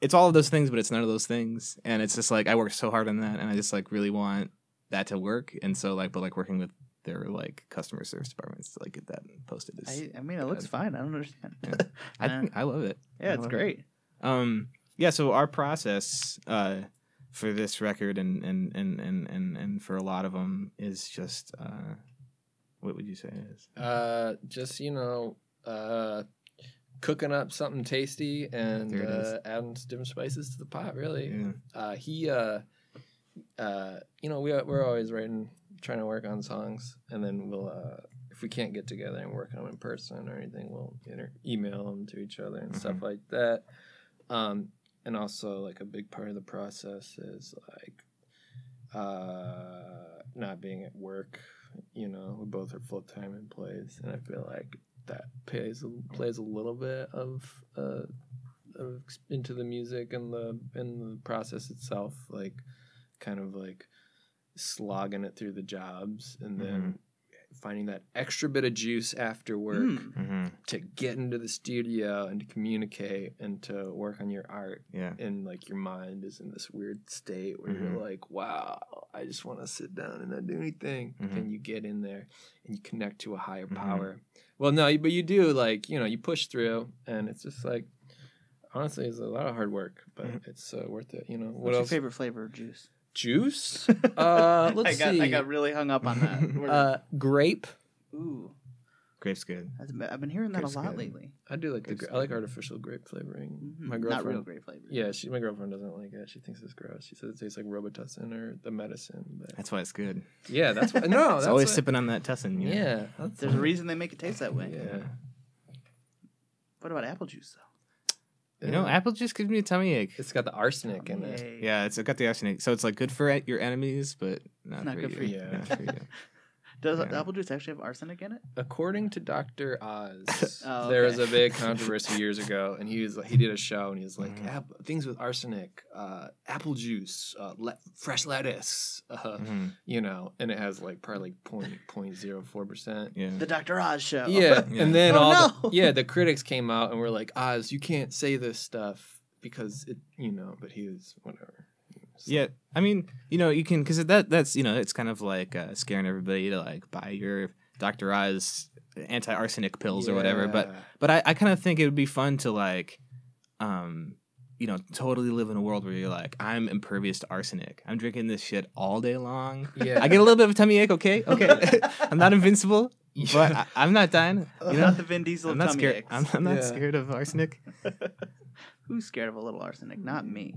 it's all of those things, but it's none of those things, and it's just like I worked so hard on that, and I just like really want that to work, and so like but like working with their like customer service departments to like get that posted is. I, I mean, it looks fine. I don't understand. Yeah. [LAUGHS] I think I love it. Yeah, I it's love it. great. Um, yeah. So our process uh, for this record and and, and and and and for a lot of them is just uh, what would you say is Uh, just you know, uh, cooking up something tasty and There it is. uh, adding different spices to the pot. Really, Yeah. uh, he, uh, uh, you know, we we're always writing, trying to work on songs, and then we'll, uh, if we can't get together and work on them in person or anything, we'll inter- email them to each other and stuff like that. Um, and also, like a big part of the process is like uh, not being at work. You know, we both are full time employees, and I feel like that plays plays a little bit of uh, of into the music and the and the process itself, like kind of like slogging it through the jobs, and then finding that extra bit of juice after work Mm. Mm-hmm. to get into the studio and to communicate and to work on your art Yeah. and like your mind is in this weird state where Mhm. you're like, wow, I just want to sit down and not do anything. Mhm. Then you get in there and you connect to a higher Mhm. power. Well, no, but you do like you know you push through, and it's just like honestly, it's a lot of hard work, but Mhm. it's uh, worth it. You know what What's your else? favorite flavor of juice? Juice? [LAUGHS] Uh, let's I got, I got really hung up on that. [LAUGHS] Uh, grape. Ooh, Grape's good. that's- I've been hearing that Grape's a lot good. lately. I do like the. Gra- I like artificial grape flavoring. Mhm. My Not girlfriend. real grape flavor. Yeah, she my girlfriend doesn't like it. She thinks it's gross. She says it tastes like Robitussin or the medicine. But That's why it's good. yeah, that's what, no. [LAUGHS] it's that's always what- sipping on that Tussin. you know? Yeah, that's, There's a reason they make it taste that way. Yeah, What about apple juice though? You know, apple juice gives me a tummy ache. It's got the arsenic in it. Yeah, it's got the arsenic, so it's like good for your enemies, but not, Not for, good you. for you. Not for you. [LAUGHS] Does Yeah. apple juice actually have arsenic in it? According to Doctor Oz, [LAUGHS] Oh, there was a big controversy years ago, and he was he did a show, and he was like, Mhm. "App- things with arsenic, uh, apple juice, uh, le- fresh lettuce, uh, Mhm. you know, and it has like probably like point point zero four percent. Yeah. The Dr. Oz show. Yeah, [LAUGHS] Yeah. and then Oh, all no. the, [LAUGHS] yeah, the critics came out and were like, "Oz, you can't say this stuff because it, you know." But he was whatever. So- Yeah, I mean, you know, you can because that that's you know, it's kind of like uh, scaring everybody to like buy your Dr. Oz anti arsenic pills or whatever. But but I, I kind of think it would be fun to like, um, you know, totally live in a world where you're like, I'm impervious to arsenic. I'm drinking this shit all day long. yeah, I get a little bit of a tummy ache. Okay, [LAUGHS] okay, [LAUGHS] I'm not invincible, but I, I'm not dying. You know, Not the Vin Diesel I'm not tummy scared. I'm, I'm not Yeah. scared of arsenic. [LAUGHS] Who's scared of a little arsenic? Not me.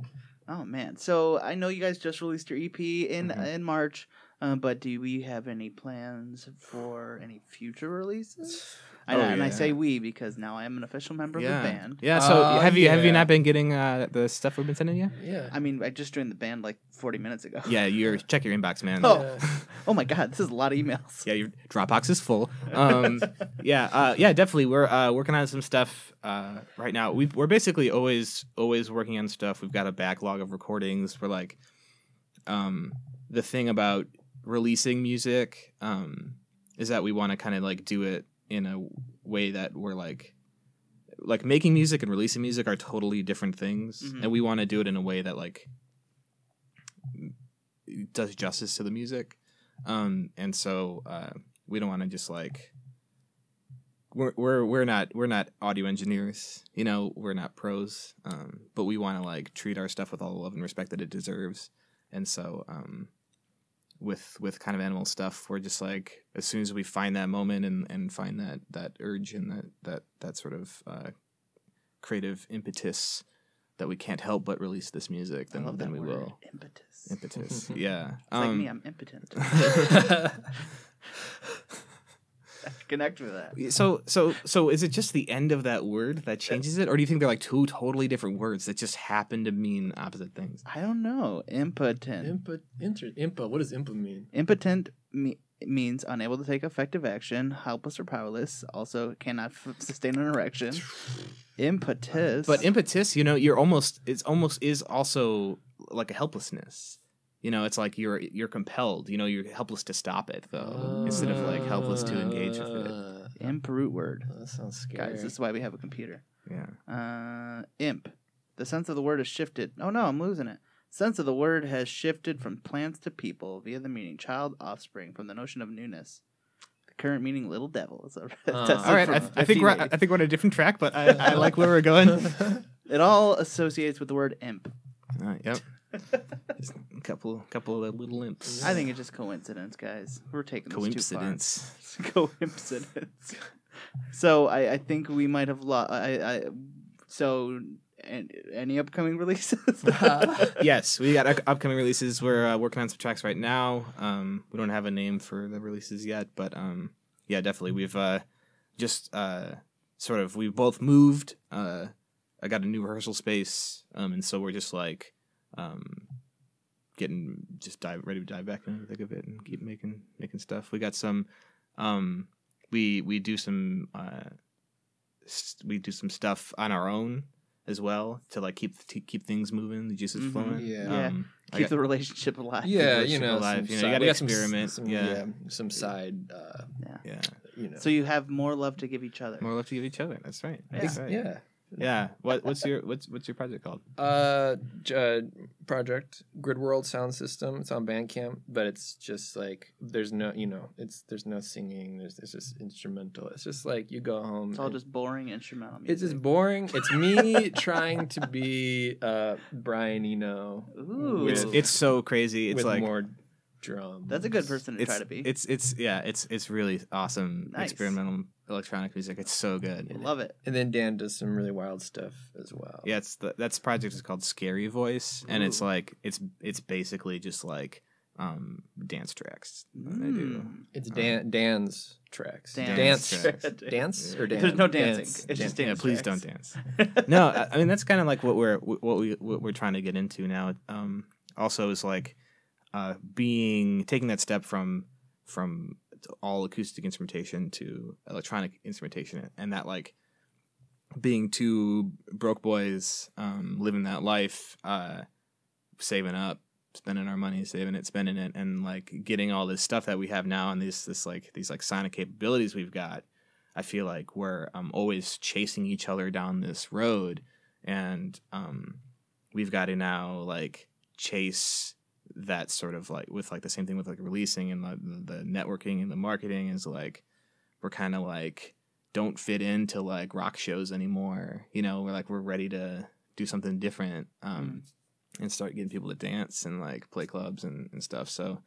Oh man. So I know you guys just released your EP in Mhm. in March, uh, but do we have any plans for any future releases? I, Oh, and I say we because now I am an official member yeah, of the band. yeah. So Uh, have you have you not been getting uh, the stuff we've been sending you? yeah. I mean, I just joined the band like 40 minutes ago. Yeah, you're check your inbox, man. Oh. Yeah. [LAUGHS] Oh my god, this is a lot of emails. yeah, your Dropbox is full. [LAUGHS] Um, yeah, uh, yeah, definitely. We're uh, working on some stuff uh, right now. We we're basically always always working on stuff. We've got a backlog of recordings. We're like, um, the thing about releasing music um, is that we want to kind of like do it in a way that we're like. Like making music and releasing music are totally different things, Mhm. and we want to do it in a way that like does justice to the music. Um, and so uh, we don't want to just like we're we're we're not we're not audio engineers, you know, we're not pros, um, but we want to like treat our stuff with all the love and respect that it deserves. And so um, with with kind of animal stuff, we're just like as soon as we find that moment and and find that that urge and that that that sort of uh, creative impetus that we can't help but release this music, I then love then that we word. will. Impetus. Impetus, [LAUGHS] yeah. It's like Um, me, I'm impotent. [LAUGHS] [LAUGHS] [LAUGHS] connect with that. So so so is it just the end of that word that changes it, or do you think they're like two totally different words that just happen to mean opposite things? I don't know. Impotent. Impa, inter, impa. What does impa mean? Impotent me- means unable to take effective action, helpless or powerless. Also, cannot f- sustain an erection. Impetus. But impetus, you know, you're almost it's almost is also like a helplessness. You know, it's like you're you're compelled. You know, you're helpless to stop it though, instead of like helpless to engage with it. Uh, imp root word. That sounds scary. Guys, this is why we have a computer. Yeah. Uh, imp. The sense of the word has shifted. Oh no, I'm losing it. Sense of the word has shifted from plants to people via the meaning child, offspring, from the notion of newness. The current meaning little devil. Is a, [LAUGHS] Uh, All right, I, th- I think we're I think we're on a different track, but I, I like [LAUGHS] where we're going. [LAUGHS] It all associates with the word imp. Uh, yep. Just a couple couple of little imps. I think it's just coincidence, guys. We're taking this too far. coincidence. [LAUGHS] coincidence. so I, I think we might have lost. I, I so and any upcoming releases? [LAUGHS] [LAUGHS] yes, we got up- upcoming releases. We're uh, working on some tracks right now. Um, we don't have a name for the releases yet, but um, yeah, definitely. We've uh, just uh, sort of we both moved. Uh, I got a new rehearsal space, um, and so we're just like um, getting just dive ready to dive back into the thick of it and keep making making stuff. We got some. Um, we we do some uh, s- we do some stuff on our own as well to like keep to keep things moving, the juices Mhm. flowing. Yeah. Yeah. Um, I Keep got- the relationship alive. yeah, relationship you know, alive, you know, you gotta we got some experiment, Some, yeah. some side. Uh, yeah. you know. So you have more love to give each other. More love to give each other. That's right. Yeah. That's right. yeah. Yeah. What what's your what's what's your project called? Uh, uh, project Grid World Sound System. It's on Bandcamp, but it's just like there's no, you know, it's there's no singing. There's it's just instrumental. It's just like you go home. It's all and- just boring instrumental music. It's just boring. It's me [LAUGHS] trying to be uh Brian Eno. Ooh. It's with- it's so crazy. It's with like more drums. That's a good person to it's try to be. it's it's yeah. It's it's really awesome Nice. experimental electronic music. It's so good. I love it. And then Dan does some really wild stuff as well. Yeah, it's the, that's project is called Scary Voice, and it's like it's it's basically just like um dance tracks that I do. Mm. It's Dan Dan's tracks. Dance Dance. tracks. Dance or dance? There's no dancing. Dance. It's just Yeah, dance. please tracks. [LAUGHS] don't dance. no, I, I mean that's kind of like what we're what we what we're trying to get into now. Um, also is like uh, being taking that step from from all acoustic instrumentation to electronic instrumentation, and that like being two broke boys um, living that life, uh, saving up, spending our money, saving it, spending it, and like getting all this stuff that we have now and these this like these like sonic capabilities we've got. I feel like we're um, always chasing each other down this road, and um, we've got to now like chase that sort of like with like the same thing with like releasing and the, the networking and the marketing is like we're kind of like don't fit into like rock shows anymore. You know, we're like we're ready to do something different um, and start getting people to dance and like play clubs and, and stuff. So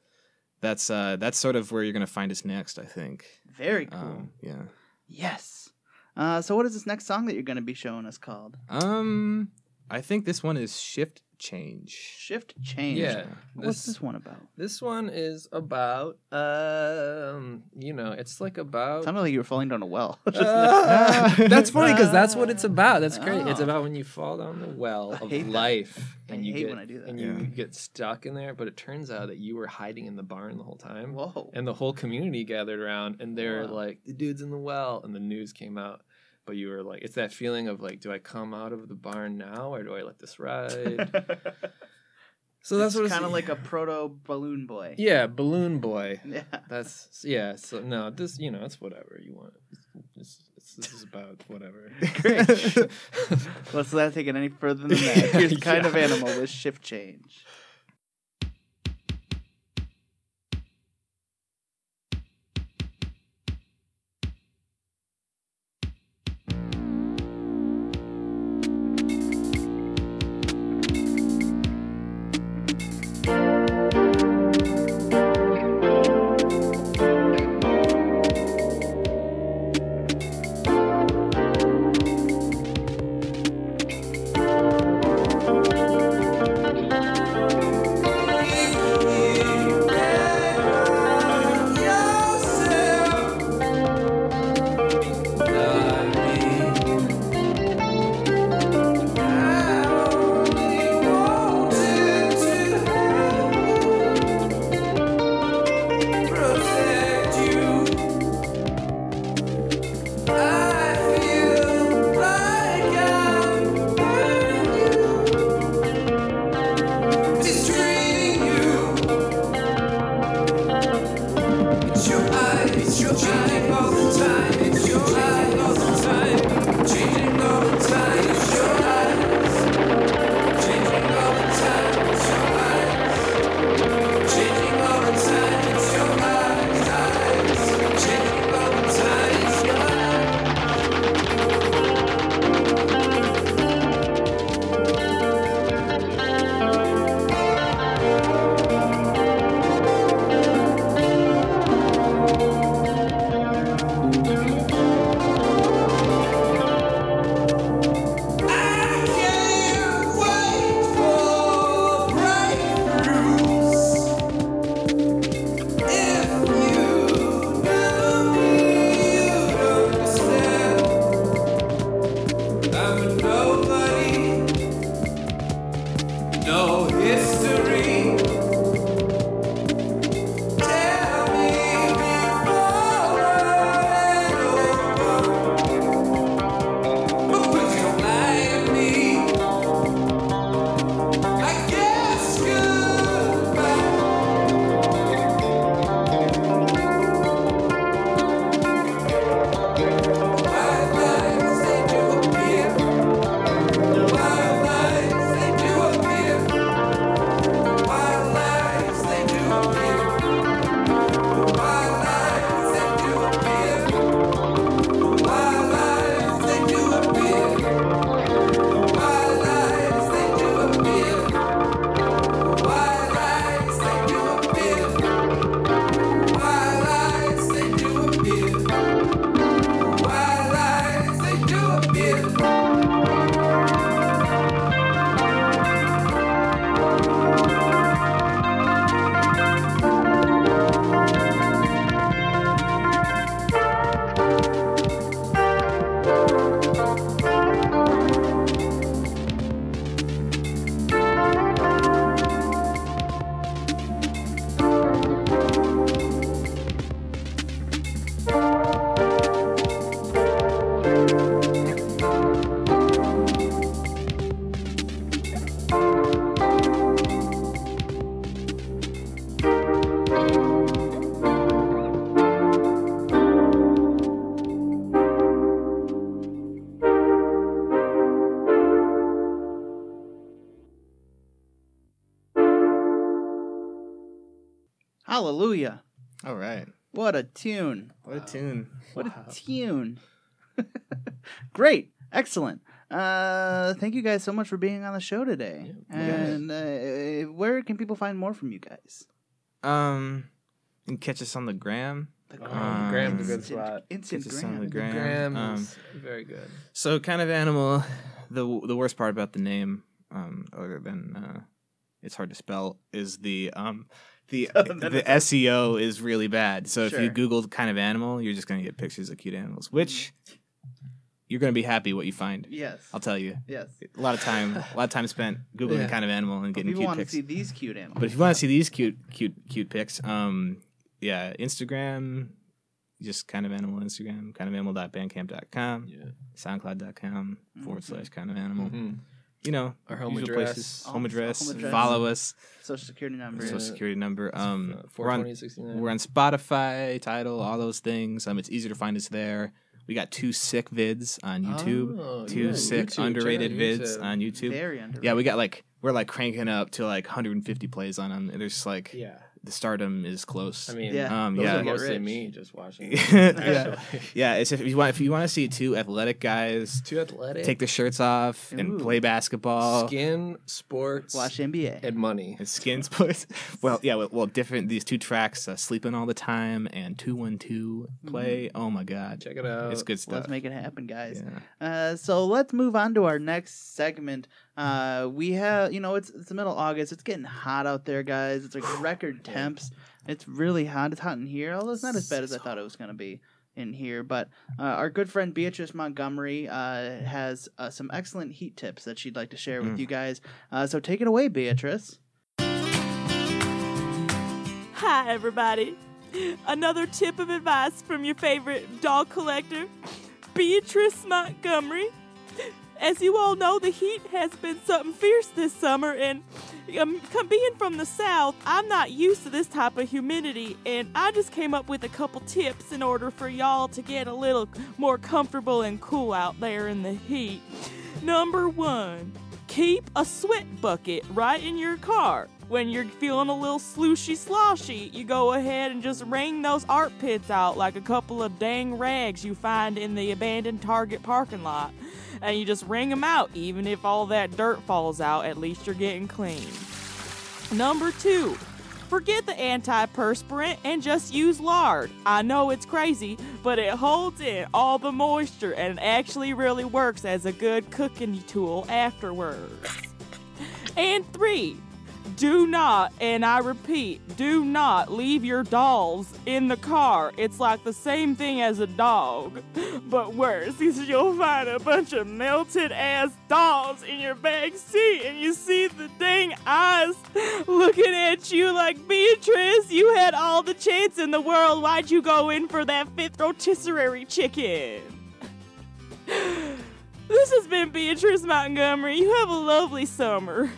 that's uh that's sort of where you're gonna find us next, I think. Very cool. Um, yeah. yes. Uh, so what is this next song that you're going to be showing us called? Um, I think this one is Shift Change. Shift Change. Yeah. What's This- this one about? This one is about um, you know, it's like about Sounded like you were falling down a well. [LAUGHS] Ah, that's funny because that's what it's about. That's great. It's Oh. about when you fall down the well I of hate that. life I and you hate get when I do that. and you Yeah. get stuck in there. But it turns out that you were hiding in the barn the whole time, Whoa. and the whole community gathered around, and they're Wow. like, "The dude's in the well," and the news came out. But you were like, it's that feeling of like, do I come out of the barn now or do I let this ride? [LAUGHS] So that's what it's kind of like a proto balloon boy. yeah, balloon boy. [LAUGHS] Yeah. That's yeah. So no, this you know it's whatever you want. It's, it's, this is about whatever. [LAUGHS] Great. Let's not take it any further than that. Here's kind of animal with shift change. Hallelujah. All right. What a tune. What a tune. What Wow. a tune. [LAUGHS] Great. Excellent. Uh, thank you guys so much for being on the show today. Yeah, and uh, where can people find more from you guys? Um, you can catch us on the gram. The Oh, Um, Graham's a good spot. Instant Catch us on gram. the gram. Um, very good. So, kind of animal. [LAUGHS] The the worst part about the name, um, other than uh, it's hard to spell, is the um, the [LAUGHS] Other the SEO is really bad. So if you Google kind of animal, you're just gonna get pictures of cute animals, which you're gonna be happy what you find. Yes. I'll tell you. Yes. A lot of time, a lot of time spent [LAUGHS] googling Yeah. kind of animal and But getting people cute want to see these cute animals. But if you want to see these cute, cute, cute pics, um, yeah, Instagram, just kind of animal Instagram, kind of animal.bandcamp.com, Yeah. soundcloud.com forward slash kind of animal. Mhm. You know, Our home usual address. places, Oh, home address, home address. follow us, Social security number. social security number. Um, Uh, we're on we're on Spotify, Title, all those things. Um, it's easy to find us there. We got two sick vids on YouTube, Oh, two yeah, sick YouTube. Underrated vids YouTube. on YouTube. Very underrated. Yeah, we got like we're like cranking up to like 150 plays on them. And There's like Yeah. The stardom is close. I mean, Yeah. um, those yeah, are mostly me just watching. [LAUGHS] yeah, yeah. It's if you want if you want to see two athletic guys two athletic. take the shirts off and play basketball. skin, sports, Watch NBA. and money. And skins boys. [LAUGHS] Well, yeah, well, well, different. These two tracks, uh, "Sleeping All the Time" and "Two One Two Play." Oh my god, Check it out. it's good stuff. Let's make it happen, guys. Yeah. Uh, so let's move on to our next segment. Uh, we have, you know, it's it's the middle of August. It's getting hot out there, guys. It's like [SIGHS] record temps. It's really hot. It's hot in here, although it's not as bad as I thought it was gonna be in here. But uh, our good friend Beatrice Montgomery uh, has uh, some excellent heat tips that she'd like to share with Mm. you guys. Uh, so take it away, Beatrice. Hi, everybody. Another tip of advice from your favorite dog collector, Beatrice Montgomery. As you all know, the heat has been something fierce this summer, and um, being from the south, I'm not used to this type of humidity, and I just came up with a couple tips in order for y'all to get a little more comfortable and cool out there in the heat. Number one, keep a sweat bucket right in your car. When you're feeling a little slooshy sloshy, you go ahead and just wring those art pits out like a couple of dang rags you find in the abandoned Target parking lot. And you just wring them out, even if all that dirt falls out, at least you're getting clean. Number two, forget the antiperspirant and just use lard. I know it's crazy, but it holds in all the moisture and actually really works as a good cooking tool afterwards. And three, do not, and I repeat, do not leave your dolls in the car. It's like the same thing as a dog, [LAUGHS] but worse, because [LAUGHS] you'll find a bunch of melted ass dolls in your back seat, and you see the dang eyes [LAUGHS] looking at you like Beatrice. You had all the chance in the world. Why'd you go in for that fifth rotisserie chicken? This has been Beatrice Montgomery. You have a lovely summer.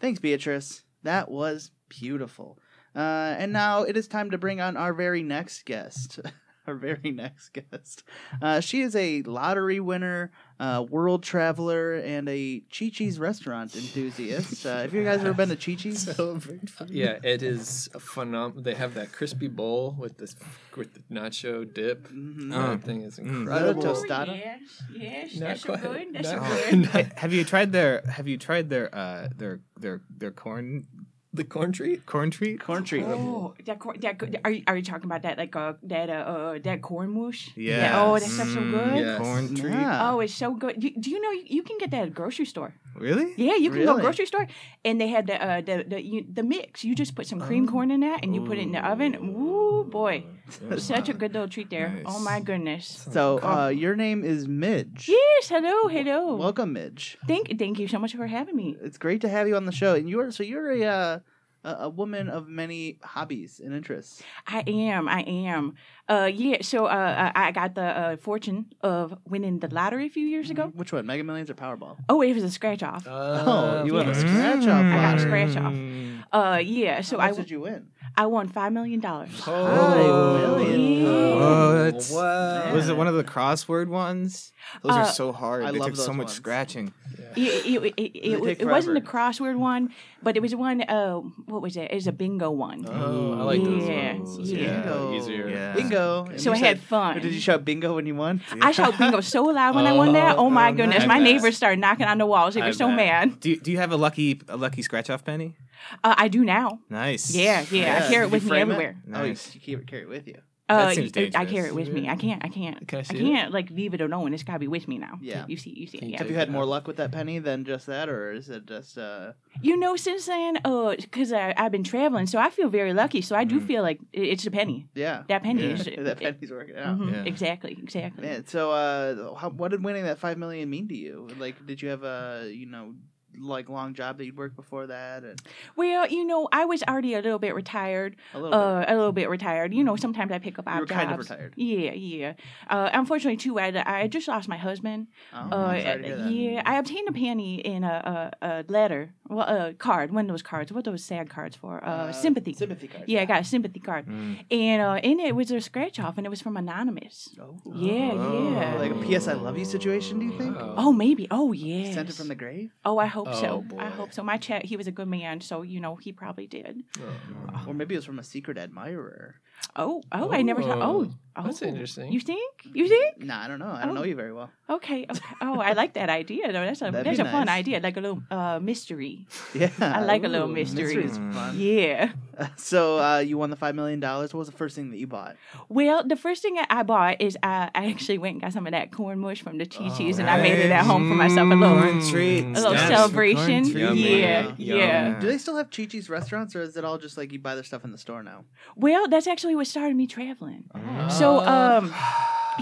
Thanks, Beatrice. That was beautiful. Uh, and now it is time to bring on our very next guest. [LAUGHS] our very next guest. Uh, she is a lottery winner, uh, world traveler, and a Chi Chi's restaurant enthusiast. Uh, have you guys ever been to Chi Chi's? Celebrate for me. Yeah, it is a phenom. They have that crispy bowl with this with the nacho dip. Mhm. Oh. That thing is Mm. incredible. Is that a tostada? yes, yes, Not that's so quite. good. That's Not- good. not- [LAUGHS] have you tried their Have you tried their uh their their their corn the corn treat. corn treat? Corn treat. Oh, that corn, that are you, are you talking about that like uh, that uh, uh that corn mush? Yeah. Oh, that stuff's so Mm, good. Yes. Corn treat. Yeah. Oh, it's so good. Do, do you know you, you can get that at a grocery store? Really? Yeah, you can go Really? grocery store, and they had the uh, the the, you, the mix. You just put some cream corn in that, and you put it in the oven. Ooh, boy, [LAUGHS] such a good little treat there. Nice. Oh my goodness. So, uh, your name is Midge. Yes, hello, hello. Welcome, Midge. Thank thank you so much for having me. It's great to have you on the show. And you're so you're a uh, a, a woman of many hobbies and interests. I am. I am. Uh, yeah. So, uh, I I got the uh, fortune of winning the lottery a few years ago. Which one, Mega Millions or Powerball? Oh, it was a scratch off. Oh, you won a scratch off I got a scratch off. Mm. Uh, yeah. So How I much did you win? I won $5 million. Oh, Yeah. What? What? Was it one of the crossword ones? Those Uh, are so hard. I they love took so those much ones. scratching. It, it, it, it, They take it wasn't a crossword one, but it was one, uh, what was it? It was a bingo one. Oh, I like those Yeah, ones. yeah. Bingo. easier. Yeah. Bingo. And So you I had said- fun. Did you shout bingo when you won? I shout bingo so loud when I won that. Oh, Oh my oh, goodness. My bet. neighbors started knocking on the walls. They were I so bet. mad. Do you, do you have a lucky a lucky scratch off penny? Uh, I do now. Nice. Yeah, yeah. I carry it with me frame it? everywhere. Oh, you, you keep it, carry it with you. Uh, seems I- I carry it with me. I can't. I can't. Can I I see it? can't like leave it alone. It's gotta be with me now. Yeah. You see. You see. Can you Yeah. Have you had more luck with that penny than just that, or is it just? uh You know, since then, uh, because I've been traveling, so I feel very lucky. So I do Mm. feel like it's a penny. Yeah. That penny Yeah. is. [LAUGHS] that penny's working out. Mhm, Yeah. Exactly. Exactly. Man, so uh, how, what did winning that five million mean to you? Like, did you have a you know like long job that you'd worked before that, and Well, you know, I was already a little bit retired. a little Uh, a little bit retired. You know, sometimes I pick up bit? odd You were kind of jobs. retired. Yeah, yeah. Uh, unfortunately, too, I, I just lost my husband. Oh, Uh, I'm sorry to hear that. yeah, I obtained a penny in a, a, a letter, well, a card, one of those cards. What are those sad cards for? Uh, sympathy. Sympathy card. Yeah, I got a sympathy card, Mm. and uh, in it was a scratch off, and it was from anonymous. Oh. Yeah, yeah. Like a P.S. I love you situation. Do you think? Wow. Oh, maybe. Oh, yeah. Sent it from the grave, Oh, I hope Oh, so. boy. I hope so. My Chad, he was a good man, so you know he probably did. Oh. or maybe it was from a secret admirer. Oh, oh, I never thought. Oh, oh, That's interesting. You think? You think? Nah, I don't know. I don't Oh. know you very well. Okay, okay. Oh, I like that idea though. That's a That'd that's be a fun idea, like a little uh, mystery. [LAUGHS] Yeah, I like a little Ooh, mystery. Mystery's Mm. fun. Yeah. [LAUGHS] So uh, you won the five million dollars. What was the first thing that you bought? Well, the first thing that I bought is I, I actually went and got some of that corn mush from the Chi Chi's, Oh, and I made it at home for myself. A little, Corn treat. a little Snaps celebration. corn treat. Yeah, yeah. Do they still have Chi Chi's restaurants, or is it all just like you buy their stuff in the store now? Well, that's actually what started me traveling. Oh. So, um,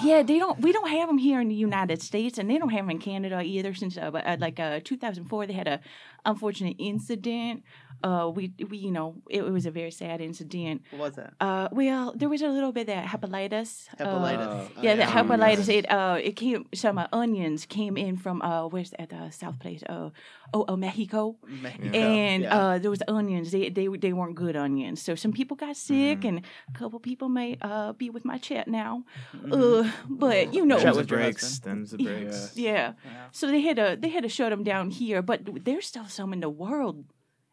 yeah, they don't. We don't have them here in the United States, and they don't have them in Canada either. Since uh, uh, like uh, 2004, they had a unfortunate incident. Uh, we we you know it, was a very sad incident. What was that? Uh, well, there was a little bit of hepatitis. uh, Hepatitis. Oh, Oh, yeah, the Oh, hepatitis. It uh, it came. Some uh, onions came in from uh, where's that uh, South place? Uh, oh, uh, Mexico. Mexico. And Yeah. uh, there was onions. They, they they weren't good onions. So some people got sick, Mm-hmm. and a couple people may uh, be with my Chad now. Mhm. Uh, but you know, Chad with the your breaks. husband. Them's the Yeah. breaks. yeah. Yeah. So they had to they had to shut them down here, but there's still some in the world.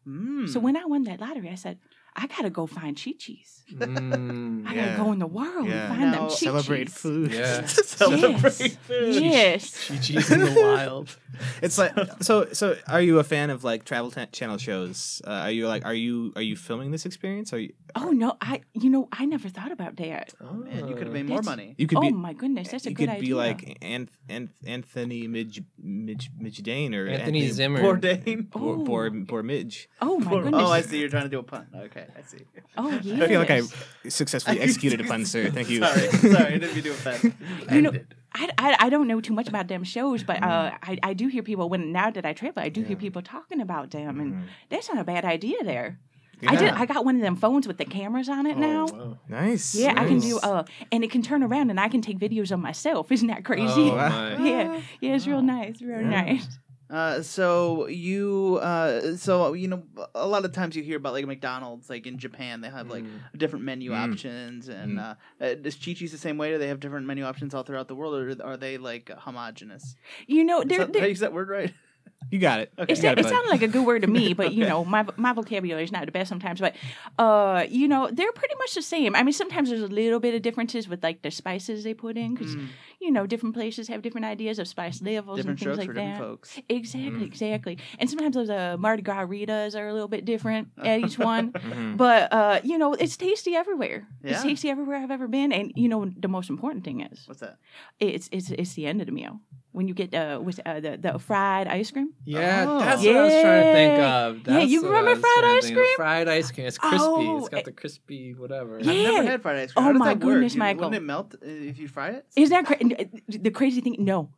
Mm. So when I won that lottery, I said, I gotta go find Chi Chi's. Mm. I Yeah. gotta go in the world Yeah. and find Now them Chi Celebrate food. Yeah. [LAUGHS] [LAUGHS] celebrate Yes. food. Yes. Chi-Chi's in the wild. It's like so. So, are you a fan of like travel t- channel shows? Uh, are you like are you are you filming this experience? Are you? Oh no, I you know I never thought about that. Oh man, you could have made more That's- money. You could oh be. my goodness, that's a good idea. you could be like Anth- Anth- Anthony Midge Midge Midgedane or Anthony Zimmer. Bourdain. Bor, Oh. Bor, Bor Midge. oh my goodness. Oh, I see. You're trying to do a pun. Okay, I see. Oh yeah. [LAUGHS] I feel like I successfully [LAUGHS] executed a pun, sir. Thank you. Sorry, sorry. I didn't mean to offend. [LAUGHS] You know, I, I, I don't know too much about them shows, but uh, I, I do hear people when now that I travel, I do hear people talking about them, and Mhm. that's not a bad idea there. I did. I got one of them phones with the cameras on it now. Oh, wow. Nice. Yeah, I can do. Uh, and it can turn around, and I can take videos of myself. Isn't that crazy? Oh, wow. my. yeah, yeah, it's real nice, real Yeah. nice. Uh, so you, uh, so you know, a lot of times you hear about like McDonald's, like in Japan, they have like Mm. different menu Mm. options, and Mm. uh, uh, is Chi Chi's the same way? Do they have different menu options all throughout the world, or are they like homogenous? You know, Is they're, that, did I they're, use that word right? [LAUGHS] You got it. Okay. It, You got it bud. sounded like a good word to me, but you [LAUGHS] know, my my vocabulary is not the best sometimes. But uh, you know, they're pretty much the same. I mean, sometimes there's a little bit of differences with like the spices they put in, because Mm. You know, different places have different ideas of spice levels Different and things like for different that. folks. Exactly, Mm. exactly. And sometimes those uh, Mardi Gras Ritas are a little bit different [LAUGHS] at each one. Mhm. But uh, you know, it's tasty everywhere. It's tasty everywhere I've ever been. And you know, the most important thing is What's that? it's it's it's the end of the meal when you get uh, with uh, the the fried ice cream. Yeah, Oh. that's what I was trying to think Yeah. of. Yeah, you remember fried ice think of. cream? Fried ice cream. It's crispy. Oh, it's got the crispy whatever. Yeah. I've never had fried ice cream. Oh How does my that work? goodness, You- Michael. Wouldn't it melt uh, if you fry it? Isn't that cra- the crazy thing? No,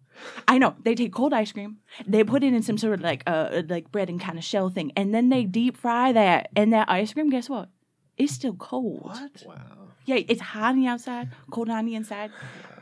I know they take cold ice cream, they put it in some sort of like uh like bread and kind of shell thing, and then they deep fry that, and that ice cream, guess what? It's still cold. What? Wow. Yeah, it's hot on the outside, cold on the inside.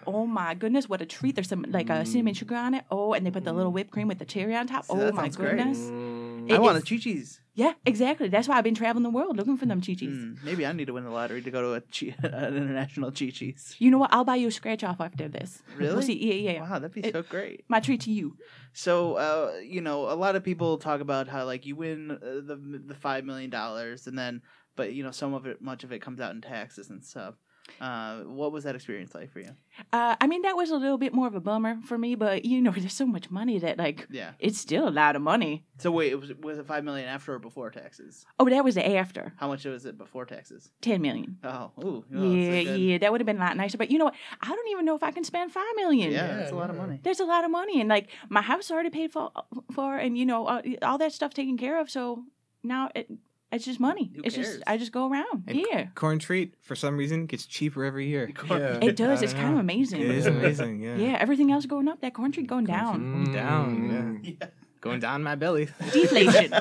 Oh my goodness, what a treat! There's some like uh, cinnamon sugar on it. Oh, and they put the little whipped cream with the cherry on top. See, oh my goodness. great. Mm. I want the it's- Chi Chi's. Yeah, exactly. That's why I've been traveling the world looking for them Chi Chis. Mm, maybe I need to win the lottery to go to a chi- [LAUGHS] an international Chi Chi's. You know what? I'll buy you a scratch off after this. Really? We'll see. Yeah, yeah. yeah. Wow, that'd be It- so great. My treat to you. So, uh, you know, a lot of people talk about how like you win uh, the the five million dollars, and then, but you know, some of it, much of it, comes out in taxes and stuff. Uh, what was that experience like for you? Uh, I mean, that was a little bit more of a bummer for me, but you know, [LAUGHS] there's so much money that like Yeah. it's still a lot of money. So wait, it was was it five million after or before taxes? Oh, that was the after How much was it before taxes? ten million. Oh, ooh, oh, yeah, a good- yeah, that would have been a lot nicer. But you know what? I don't even know if I can spend five million. yeah, Yeah, that's a lot of money. There's a lot of money, and like my house already paid for, for, and you know, uh, all that stuff taken care of. So now it, it's just money. Who it's cares? just I just go around. And yeah, Corn treat for some reason gets cheaper every year. [LAUGHS] Yeah. it does. It's don't kind of amazing. It is amazing. Yeah. Yeah, everything else going up, that corn treat going down. Going down. Mm. [LAUGHS] Yeah. Going down my belly. [LAUGHS] Deflation.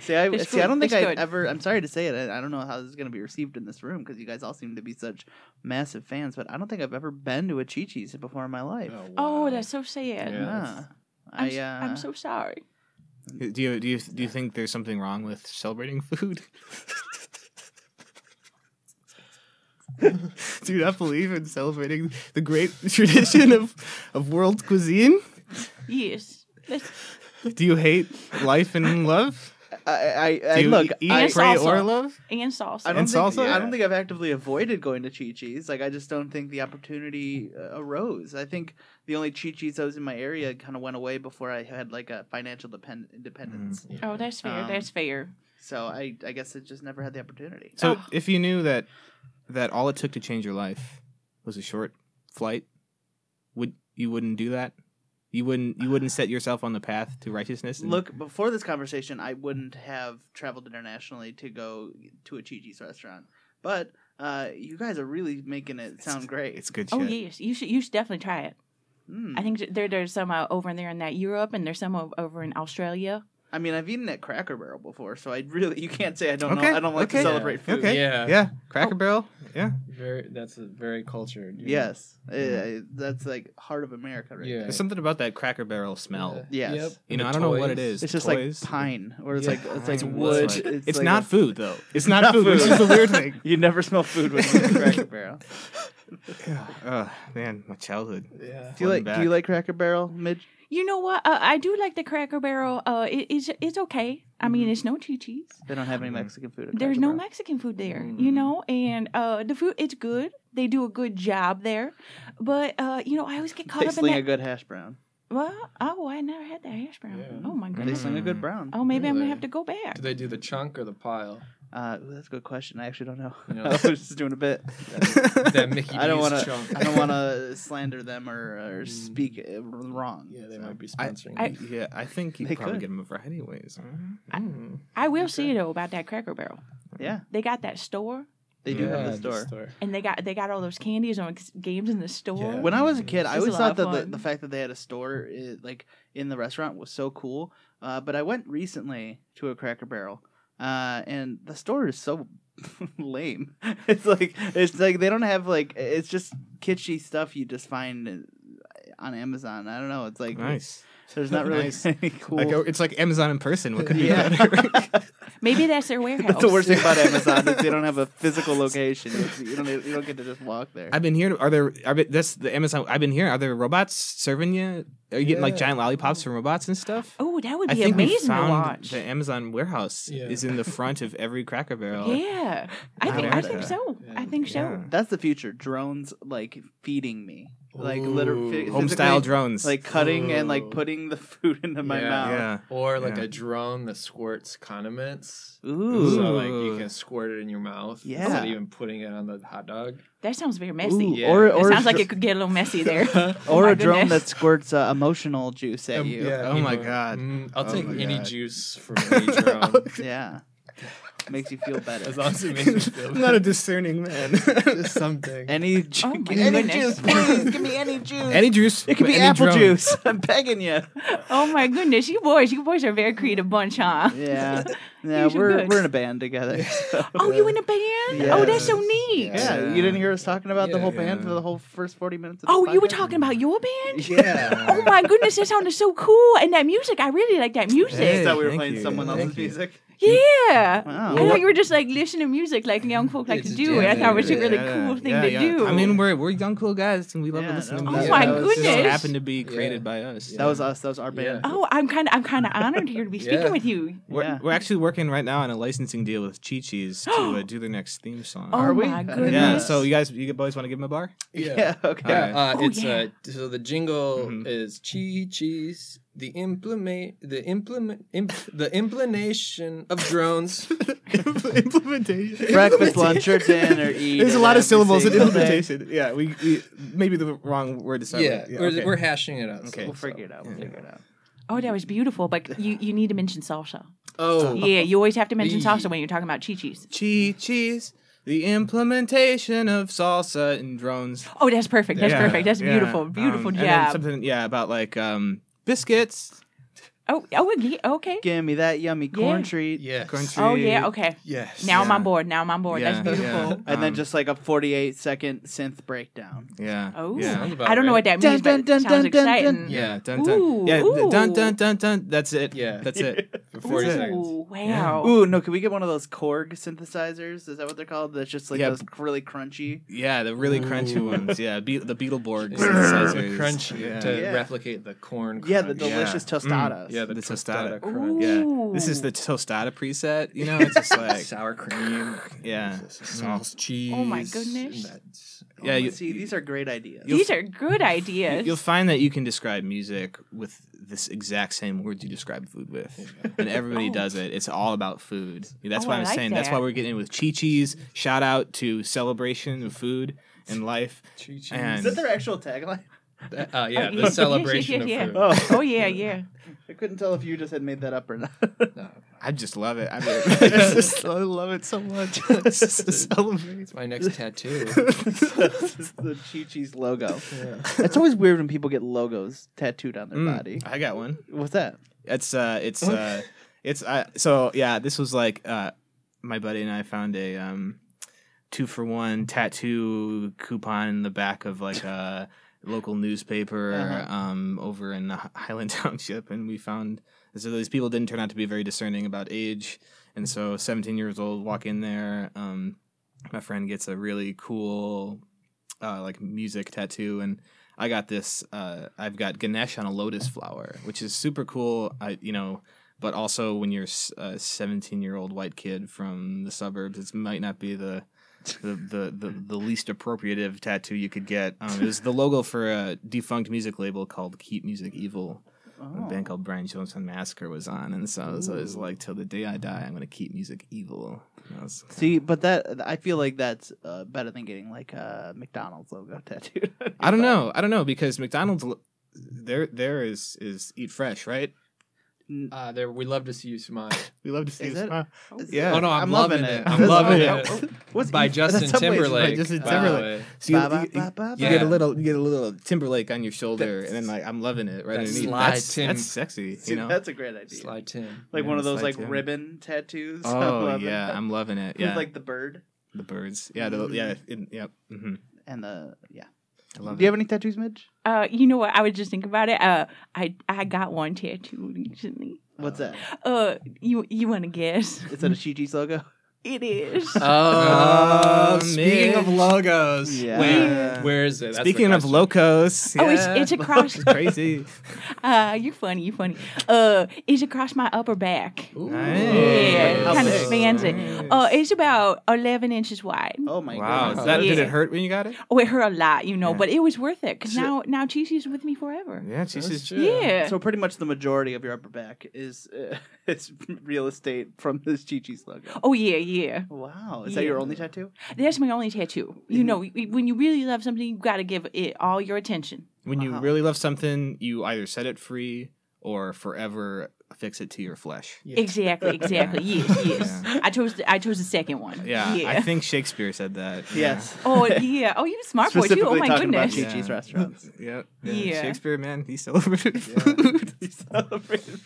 See, I It's see. I don't think I ever. I'm sorry to say it. I, I don't know how this is going to be received in this room because you guys all seem to be such massive fans. But I don't think I've ever been to a Chi Chi's before in my life. oh, wow. that's so sad. Yeah. Ah. I'm, I, s- uh, I'm so sorry. Do you do you do you think there's something wrong with celebrating food? [LAUGHS] do you not believe in celebrating the great [LAUGHS] tradition of of world cuisine? Yes. That's- Do you hate life and love? I, I, I Do you look. eat, I, And pray, salsa. or love? and salsa. I don't And think, salsa? I don't think I've actively avoided going to Chi Chi's. Like I just don't think the opportunity uh, arose. I think the only Chi Chi's that was in my area kind of went away before I had like a financial depend- independence. Yeah. oh, that's fair. Um, that's fair. So I, I guess it just never had the opportunity. So Oh. if you knew that that all it took to change your life was a short flight, would you wouldn't do that? You wouldn't you wouldn't set yourself on the path to righteousness? and- Look, before this conversation, I wouldn't have traveled internationally to go to a Chi Chi's restaurant. But uh, you guys are really making it sound great. It's good shit. Oh yes, you should. You should definitely try it. Mm. I think there there's some uh, over in there in that Europe, and there's some over in Australia. I mean, I've eaten at Cracker Barrel before, so I really you can't say I don't Okay, know. I don't like okay. to celebrate food. Okay. Yeah. Yeah. Cracker Barrel. Yeah. Very. That's a very cultured. you know. Yes, Uh, that's like heart of America, right? Yeah. there. There's something about that Cracker Barrel smell. Yes. Yep. You know, The I don't know what it is. It's just Toys. like pine, or it's Yeah. like it's like wood. that's right. It's, It's like not a- food though. It's not, not food, which is the weird thing. [LAUGHS] You never smell food when you Cracker [LAUGHS] Barrel. oh man, my childhood. Yeah. Do you like Floating Do you like Cracker Barrel, Midge? You know what? Uh, I do like the Cracker Barrel. Uh, it, it's it's okay. I mean, it's no Chi Chi's. They don't have any Mhm. Mexican food. At There's no Mexican food there, Mm. you know, and uh, the food it's good. They do a good job there, but uh, you know, I always get caught They up in sling that. a good hash brown. well, oh, I never had that hash brown. Yeah. Oh my goodness, They goodness. sling a good Mm. brown. Oh, maybe I'm gonna have to go back. Do they do the chunk or the pile? Uh, ooh, that's a good question. I actually don't know. You know- [LAUGHS] I was just doing a bit. That, that Mickey [LAUGHS] I don't want to. I don't want to [LAUGHS] slander them or, or Mm. speak uh, wrong. Yeah, they so. might be I- sponsoring. I- you. Yeah, I think you probably could. get them a variety of ways. I- Mm. I will Okay. say though about that Cracker Barrel. Yeah, They got that store, they do Yeah, have the store. and they got they got all those candies and games in the store. Yeah. When I was a kid, I always thought that the, the fact that they had a store i like in the restaurant was so cool. Uh, but I went recently to a Cracker Barrel, uh, and the store is so [LAUGHS] lame. [LAUGHS] It's like it's like they don't have like it's just kitschy stuff you just find on Amazon. I don't know. It's like Nice. there's not really [LAUGHS] Nice. any cool. Like it's like Amazon in person. What could be Yeah. better? Maybe that's their warehouse. That's the worst thing about Amazon is they don't have a physical location. You, you don't you don't get to just walk there. I've been here. Are there? Are, that's the Amazon. I've been hearing. Are there robots serving you? Are you getting like giant lollipops from robots and stuff? Oh, that would I be think we amazing to found watch. the Amazon warehouse Yeah. is in the [LAUGHS] front of every Cracker Barrel. Yeah, [LAUGHS] I think I think so. I think so. Yeah. That's the future. Drones like feeding me, like literally Ooh. Home style drones. like cutting and like Ooh. putting the food into my Yeah. mouth. yeah. Or like Yeah. a drone that squirts condiments. Ooh. So like you Ooh. can squirt it in your mouth Yeah. instead of even putting it on the hot dog. That sounds very messy. Ooh, Yeah. Or It or it sounds a like it could get a little messy there. [LAUGHS] or my a drone that squirts uh, emotional juice at Um, you. Oh my God. Mm, I'll Oh take any God. juice from [LAUGHS] any drone. Yeah. Makes you feel better. As long as it makes me feel [LAUGHS] I'm not a discerning man. [LAUGHS] Just something. Any, ju- Oh my any goodness. juice, please [LAUGHS] give me any juice. Any juice. it could be any apple drone. juice. I'm begging you. Oh my goodness, you boys, you boys are a very creative bunch, huh? Yeah, yeah. These are We're good. we're in a band together. so- Oh, you in a band? Yeah. Oh, that's so neat. Yeah, you didn't hear us talking about the Yeah. whole band for the whole first forty minutes. Of the Oh, you were podcast? talking about your band? Yeah. Oh my goodness, that sounded so cool. And that music, I really like that music. Hey. I thought we were Thank playing you. someone Thank else's you. music. Yeah. Wow. I thought you were just like listening to music like young folk like It's to do. And I thought it was a really Yeah, cool thing yeah, to yeah. do. I mean, we're we're young cool guys, and we love Yeah, to listen no, to Oh music. my It just goodness. happened to be created Yeah. by us. That was us. That was our band. Yeah. oh, I'm kind of I'm kind of honored here to be speaking Yeah. with you. We're, Yeah. we're actually working right now on a licensing deal with Chi Chi's to uh, do their next theme song. Oh Are we? my goodness. yeah, so you guys, you boys want to give him a bar? Yeah. okay. Yeah, uh, Oh, it's yeah. uh, so the jingle Mhm. is Chi Chi's the implement the implement imp, the implementation of drones. [LAUGHS] implementation. Breakfast, lunch, or dinner. Eat There's a lot of syllables in implementation. Yeah, we, we maybe the wrong word to start yeah, with. we're, okay. we're hashing it out. Okay. We'll figure it out. We'll Yeah. figure it out. Oh, that was beautiful. But you, you need to mention salsa. Oh, Yeah, you always have to mention salsa when you're talking about Chi-Chi's. Chi Chi's the implementation of salsa and drones. Oh, that's perfect. That's Yeah, perfect. That's yeah. beautiful. Beautiful Um, and then job. something, yeah, about like um, biscuits. Oh, oh, yeah, okay. Give me that yummy corn Yeah. treat. yes. Corn treat. Oh, yeah, okay. Yes. Now I'm Yeah. on board. Now I'm on board. That's Yeah, beautiful. yeah. And then Um, just like a 48 second synth breakdown. Yeah. Oh, yeah. Sounds about I don't know right. what that Dun, means, dun, but dun, it sounds dun, dun, dun. exciting. Yeah, dun dun. Ooh, yeah, th- dun dun dun dun. That's it. Yeah. that's it. [LAUGHS] For 40 Ooh, seconds. wow. Ooh, no, can we get one of those Korg synthesizers? Is that what they're called? That's just like Yeah. those really crunchy. Yeah, the really crunchy mm. ones. Yeah, Be- the Beetleborg The synthesizers. crunchy Yeah. to Yeah. replicate the corn. Yeah, the crunch. delicious tostadas. Mm. Yeah, the, The tostada, tostada. crunch. Yeah, this is the tostada preset. You know, it's just [LAUGHS] like sour cream. Yeah. sauce, mm. cheese. Oh my goodness. That's- Yeah, Oh, you- see, these are great ideas. These are good ideas. you'll find that you can describe music with this exact same words you describe food with, and everybody Oh. does it. It's all about food. That's Oh, why I I'm like saying. That's why we're getting in with Chi Chi's. Shout out to celebration of food and life. Cheese. And- Is that their actual tagline? Uh, yeah, [LAUGHS] yeah, the celebration yeah, of yeah. food. Oh, oh, yeah, yeah. I couldn't tell if you just had made that up or not. No, I just love it. I, mean, [LAUGHS] I, just, I love it so much. [LAUGHS] It's just a [LAUGHS] celebration. it's my next tattoo. this is the Chi Chi's logo. It's always weird when people get logos tattooed on their Mm, body. I got one. What's that? It's uh, it's uh, it's uh, so yeah. This was like uh, my buddy and I found a um, two for one tattoo coupon in the back of like a local newspaper Uh-huh. um over in Hi- Highland Township, and we found so these people didn't turn out to be very discerning about age, and so 17 years old walk in there. Um, my friend gets a really cool uh, like music tattoo. And I got this uh, I've got Ganesh on a lotus flower which is super cool. I you know but also when you're a 17 year old white kid from the suburbs it might not be the the, the, the, the least appropriative tattoo you could get. Um, it was the logo for a defunct music label called Keep Music Evil a band called Brian Jonestown Massacre was on and so, it was like till the day I die I'm gonna keep music evil I See, but that I feel like that's uh, better than getting like a McDonald's logo [LAUGHS] tattooed. I don't know. I don't know because McDonald's l- there there is is eat fresh, right? Uh, there, we love to see you smile. [LAUGHS] We love to see Is you it? smile. Yeah. Oh no, I'm, I'm loving, loving it. it. I'm loving it. What's By Justin that's Timberlake. Justin by the Timberlake. way. So you, Ba, ba, you- ba, ba, you get a little you get a little Timberlake on your shoulder, and then like I'm loving it right underneath. slide That's, Tim. that's sexy, See, you know. that's a great idea. Slide Tim. Like Yeah, one of those like Tim. ribbon tattoos. [LAUGHS] I'm Oh yeah, it. I'm loving it. With Yeah, like the bird the birds. Yeah, the, yeah, in, yep. hmm and the yeah. I love Do you it. have any tattoos, Midge? Uh, you know what? I was just thinking about it. Uh, I I got one tattoo recently. What's that? Uh, you you want to guess? Is that a Chi Chi's logo? [LAUGHS] It is. [LAUGHS] Oh, Oh, speaking of logos. Yeah. Wait, where is it? That's Speaking of question. locos, Oh, it's- yeah, it's across- it's [LAUGHS] crazy. [LAUGHS] Uh, you're funny. You're funny. Uh, it's across my upper back. Ooh. Nice. Yeah, kind of big? spans it. Nice. Uh, it's about 11 inches wide. Oh my wow, goodness. Is that, did it hurt when you got it? Oh, it hurt a lot, you know, Yeah. but it was worth it because So- now now Chi-Chi's with me forever. Yeah, she's That's just true. Yeah. So pretty much the majority of your upper back is uh, is real estate from this Chi Chi's logo. Oh yeah, yeah. Wow, is that your only tattoo? That's my only tattoo. You know, when you really love something, you got to give it all your attention. when you Wow. really love something, you either set it free or forever affix it to your flesh. Yeah. Exactly, exactly. [LAUGHS] Yes, yes. Yeah. I chose the, I chose the second one. Yeah, yeah. I think Shakespeare said that. Yes. Oh yeah. Oh, you smart boy too. Oh Specifically my talking about goodness. Chi Chi's restaurants. [LAUGHS] Yeah. yeah. Yeah. Shakespeare, man, he celebrated [LAUGHS] food. He celebrated.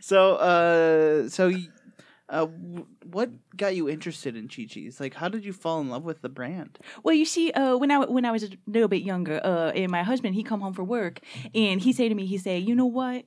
So, uh, so, y- uh, what got you interested in Chi Chi's? Like, how did you fall in love with the brand? Well, you see, uh, when I when I was a little bit younger, uh, and my husband he come home from work, and he say to me, he say, you know what?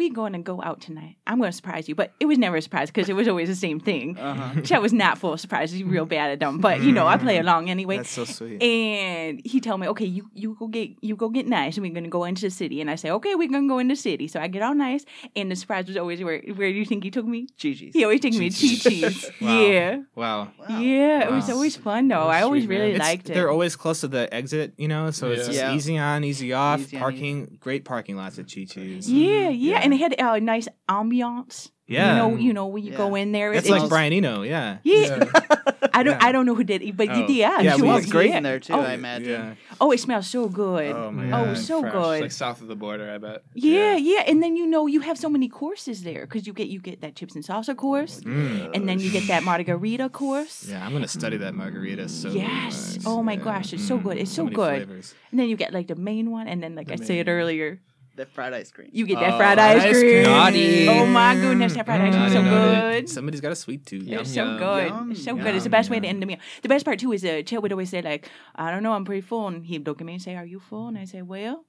We going to go out tonight. I'm going to surprise you, but it was never a surprise because it was always the same thing. Uh-huh. Chet was not full of surprises. He's real bad at them, but you know I play along anyway. That's so sweet. And he told me, okay, you, you go get you go get nice, and we're gonna go into the city. And I say, okay, we're gonna go into the city. So I get all nice, and the surprise was always where where do you think he took me? Chi Chi's. He always took me to Chi Chi-Chi's. [LAUGHS] Wow. Yeah, Wow. Wow. yeah, it was always fun though. That's I always sweet, really man. It's- liked it. They're always close to the exit, you know, so it's Yeah. just Yeah. easy on, easy off. Easy on, parking, great parking lots at Chi Chi's. Yeah, yeah, Yeah. And it had a uh, nice ambiance. Yeah. you know, you know when you go in there, It's it- like it's- Brian Eno, yeah. Yeah, [LAUGHS] I don't, Yeah. I don't know who did it, but Oh. yeah, Yeah, sure. we- smells great yeah. in there too. Oh, I imagine. Yeah. Oh, it smells so good. Oh my Oh, god. it's so fresh. good. Like south of the border, I bet. Yeah, yeah, and then you know you have so many courses there because you get you get that chips and salsa course, Mm. and then you get that margarita course. Yeah, I'm gonna study that margarita so Yes. much. Oh my Yeah. gosh, it's so good. It's so many good. flavors. And then you get like the main one, and then like The I said main. earlier, That fried ice cream. you get that Oh, fried ice, ice cream. cream. Naughty. Oh my goodness, that fried ice cream is so Naughty, naughty. good. Somebody's got a sweet tooth. Yum, It's so yum. good. Yum, it's so yum, good. It's the best way to yum. end the meal. The best part too is uh, Chet would always say like, "I don't know, I'm pretty full," and he'd look at me and say, "Are you full?" And I say, "Well,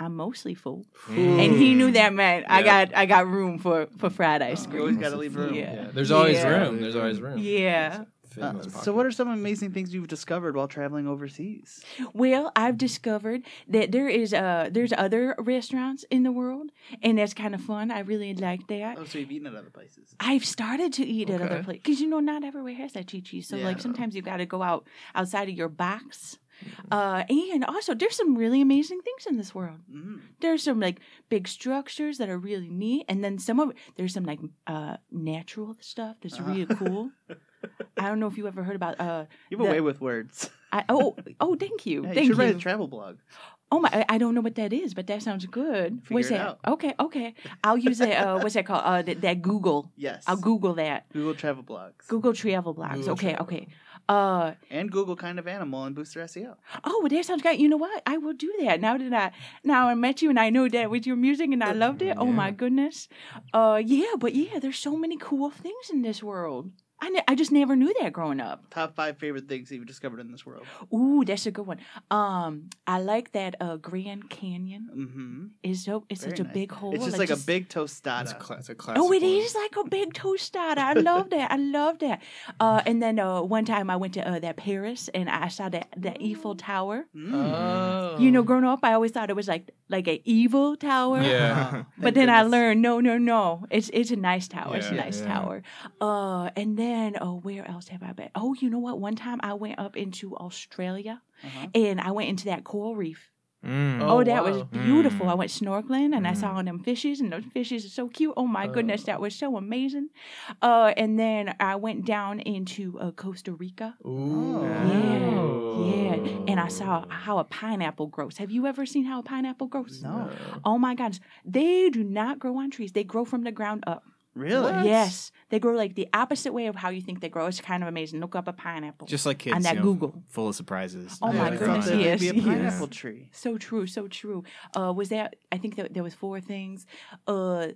I'm mostly full." And he knew that meant I Yeah. got I got room for for fried ice You cream. always got to leave room. Yeah. Yeah. There's always Yeah. room. There's always room. Yeah. Fit in Uh, those so, what are some amazing things you've discovered while traveling overseas? Well, I've discovered that there is uh there's other restaurants in the world, and that's kind of fun. I really like that. Oh, so you've eaten at other places. I've started to eat at other places because you know not everywhere has that chi chi. So Yeah. like sometimes you've got to go out outside of your box. Uh, and also there's some really amazing things in this world. Mm. There's some like big structures that are really neat, and then some of there's some like uh natural stuff that's Uh-huh. really cool. [LAUGHS] I don't know if you ever heard about uh You have a way with words. I oh oh thank you [LAUGHS] Yeah, you should you. write a travel blog. Oh my! I- I don't know what that is, but that sounds good. Figure what's it that? out. Okay, okay. I'll use that. Uh, what's that called? Uh, that, that Google. Yes. I'll Google that. Google travel blogs. Google travel blogs. Google okay, travel. okay. Uh And Google kind of animal and boost their E SEO. oh, well, that sounds great. You know what? I will do that now that I now I met you and I know that with your music and I loved it. [LAUGHS] Oh my goodness. Uh, yeah, but yeah, there's so many cool things in this world. I, ne- I just never knew that growing up. Top five favorite things that you've discovered in this world. Ooh, that's a good one. Um, I like that uh Grand Canyon Mm-hmm. is so it's such a big hole. It's just like, a big tostada. It's a, cla- it's a classic. Oh, it one. is like a big tostada. I love that. I love that. Uh, and then uh, one time I went to uh, that Paris and I saw that that Eiffel Tower. Mm. Oh. You know, growing up, I always thought it was like like an evil tower. Yeah. [LAUGHS] But then I learned, no, no, no. It's it's a nice tower. It's a nice Yeah. tower. Uh, and then oh, where else have I been? Oh, you know what? One time I went up into Australia Uh-huh. and I went into that coral reef. Mm. Oh, Oh, that was beautiful. Mm. I went snorkeling and I Mm. saw all them fishes, and those fishes are so cute. Oh my goodness, Oh. that was so amazing. Uh, and then I went down into uh, Costa Rica. Ooh. Yeah, yeah. And I saw how a pineapple grows. Have you ever seen how a pineapple grows? No. Oh my gosh, they do not grow on trees. They grow from the ground up. Really? Yes, they grow like the opposite way of how you think they grow. It's kind of amazing. Look up a pineapple. Just like kids, on that you know, Google. full of surprises. Oh my never goodness, thought that yes, be a yes. pineapple tree. So true, so true. Uh, was that? I think that there was four things. Uh,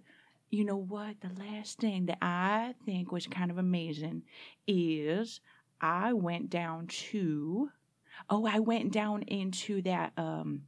you know what? The last thing that I think was kind of amazing is I went down to. Oh, I went down into that. Um,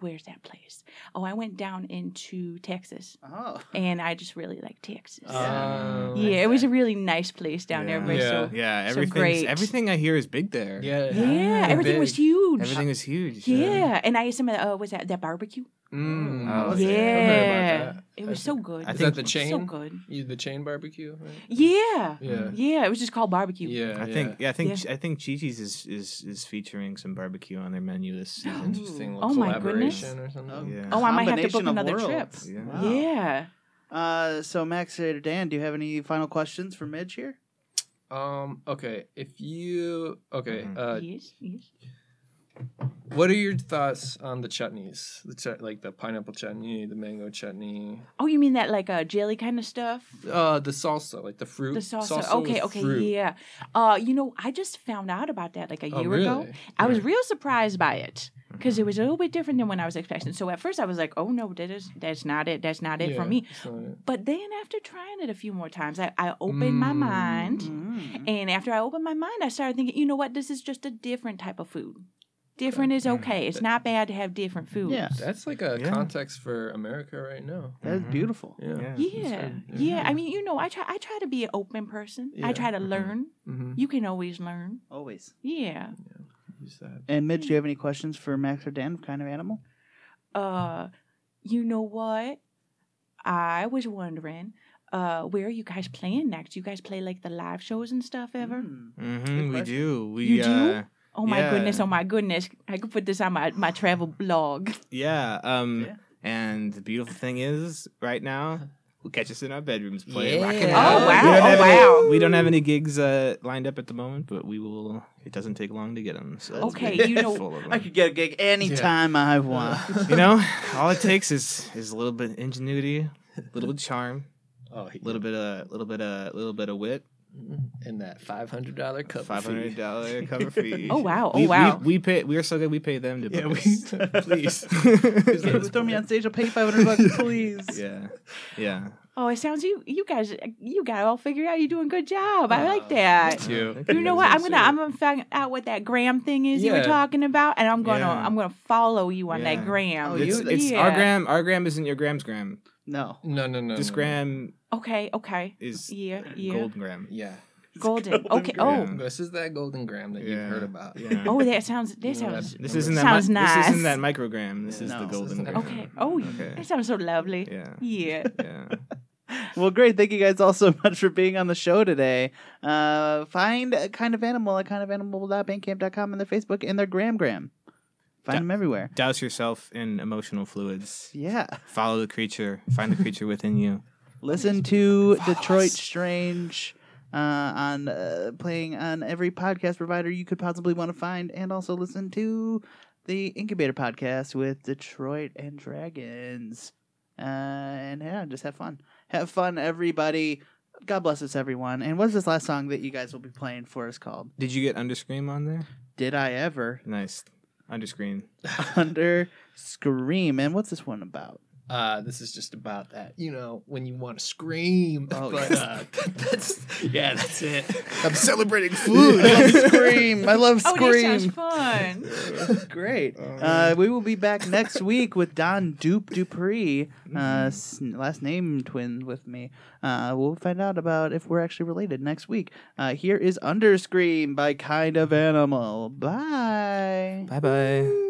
where's that place? Oh, I went down into Texas, Oh. and I just really like Texas. Oh. yeah, it was a really nice place down there. Yeah. So Yeah, so everything. great. everything I hear is big there. Yeah. yeah, everything was huge. everything was huge. yeah. and I ate some of the, uh, was that that barbecue? Mm. Oh, I've yeah. heard about that. It was so good. I Is think- that the chain? so good. You the chain barbecue? Right? Yeah. Yeah. Yeah, it was just called barbecue. Yeah. I think. Yeah, I think. Yeah. I think Chi-Chi's is, is is featuring some barbecue on their menu this [GASPS] season. Interesting Oh my goodness. collaboration or something. Yeah. Oh, I might have to book Combination of another trip. Yeah. Wow. Yeah. Uh, so Max or Dan, do you have any final questions for Midge here? Um. Okay. If you okay. Mhm. Uh. yes, yes. What are your thoughts on the chutneys? The chut like the pineapple chutney, the mango chutney, Oh, you mean that like a jelly kind of stuff? uh, the salsa, like the fruit. The salsa. with okay, okay, fruit. yeah. Uh, you know, I just found out about that like a Oh, year ago. really? I was real surprised by it because it was a little bit different than when I was expecting. So at first I was like, "Oh no, that is that's not it. That's not it for me." it. But then after trying it a few more times, I, I opened my mind, Mm. and after I opened my mind, I started thinking, you know what? This is just a different type of food. Different is okay. It's not bad to have different foods. Yeah. That's like a Yeah. context for America right now. That's Mhm. beautiful. Yeah. Yeah. Yeah, That's yeah. right. I mean, you know, I try. I try to be an open person. I try to Mhm. learn. Mm-hmm. You can always learn. Always. Yeah. Use that. And Midge, do you have any questions for Max or Dan? Kind of animal? Uh, you know what? I was wondering, uh, where are you guys playing next? You guys play like the live shows and stuff ever? Mm. Mm-hmm, we question. do. We You do? uh Oh my Yeah. goodness! Oh my goodness! I could put this on my my travel blog. yeah. Um Yeah. and the beautiful thing is right now we'll catch us in our bedrooms playing Yeah. rocking Oh, wow. We don't Oh, have wow. Any, we don't have any gigs uh, lined up at the moment, but we will. It doesn't take long to get them. So Okay, you know- full of 'em. I could get a gig anytime I want. you know, all it takes is is a little bit of ingenuity, a little bit of charm, Oh, a little bit of a little bit of a little bit of wit. And that five hundred dollar cup. Five hundred fee. dollar cover fee. [LAUGHS] Oh, wow. Oh, We- we- wow. We, pay. We are so good. We pay them to. Yeah, we us. [LAUGHS] please. [LAUGHS] Please throw me on stage. I'll pay 500 bucks, please. yeah, yeah. Oh, it sounds you you guys you got it all figured out. You're doing a good job. I like Uh, that. Thank you. Thank You know what? I'm gonna I'm gonna find out what that gram thing is you were talking about, and I'm gonna Yeah. I'm gonna follow you on Yeah. that gram. Oh, It's, you- it's yeah. our gram. Our gram isn't your gram's gram. No. No, no, no. This no. gram Okay, okay. is Yeah, yeah. golden gram. Yeah. Golden. golden Okay. gram. Oh. This is that golden gram that Yeah. you've heard about. Yeah. [LAUGHS] Oh, that sounds. That You sounds. This isn't that. Sounds mi- This isn't nice. that microgram. This is No, the golden gram. Okay. Oh, Okay. that sounds so lovely. Yeah. Yeah. Yeah. [LAUGHS] Well, great. Thank you guys all so much for being on the show today. Uh, find a kind of animal at kindofanimal.bandcamp.com and their Facebook and their Gram Gram. Find Da- them everywhere. Douse yourself in emotional fluids. Yeah. Follow the creature. Find the creature within you. Listen to Detroit. Strange uh, on uh, playing on every podcast provider you could possibly want to find, and also listen to the Incubator podcast with Detroit and Dragons. Uh, and yeah, just have fun. Have fun, everybody. God bless us, everyone. And what's this last song that you guys will be playing for us called? Did you get Underscream on there? Did I ever Nice. Underscream. [LAUGHS] under scream? And what's this one about? Uh, this is just about that, you know, when you want to scream. Oh, but yes. uh, that's yeah, that's it. I'm celebrating [LAUGHS] I food. love scream. I love scream. Oh, that sounds fun. [LAUGHS] Great. Oh, Uh, we will be back next week with Don Dupe Duprey, Mm-hmm. uh, s- last name twin with me. Uh, we'll find out about if we're actually related next week. Uh, here is Underscream by Kind of Animal. Bye. Bye bye.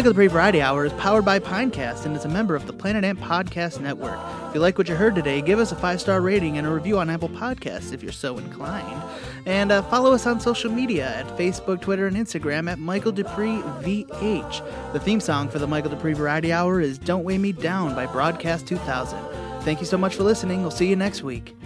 Michael Duprey Variety Hour is powered by Pinecast and is a member of the Planet Ant Podcast Network. If you like what you heard today, give us a five star rating and a review on Apple Podcasts if you're so inclined. And uh, follow us on social media at Facebook, Twitter, and Instagram at Michael Duprey VH. The theme song for the Michael Duprey Variety Hour is Don't Weigh Me Down by Broadcast 2000. Thank you so much for listening. We'll see you next week.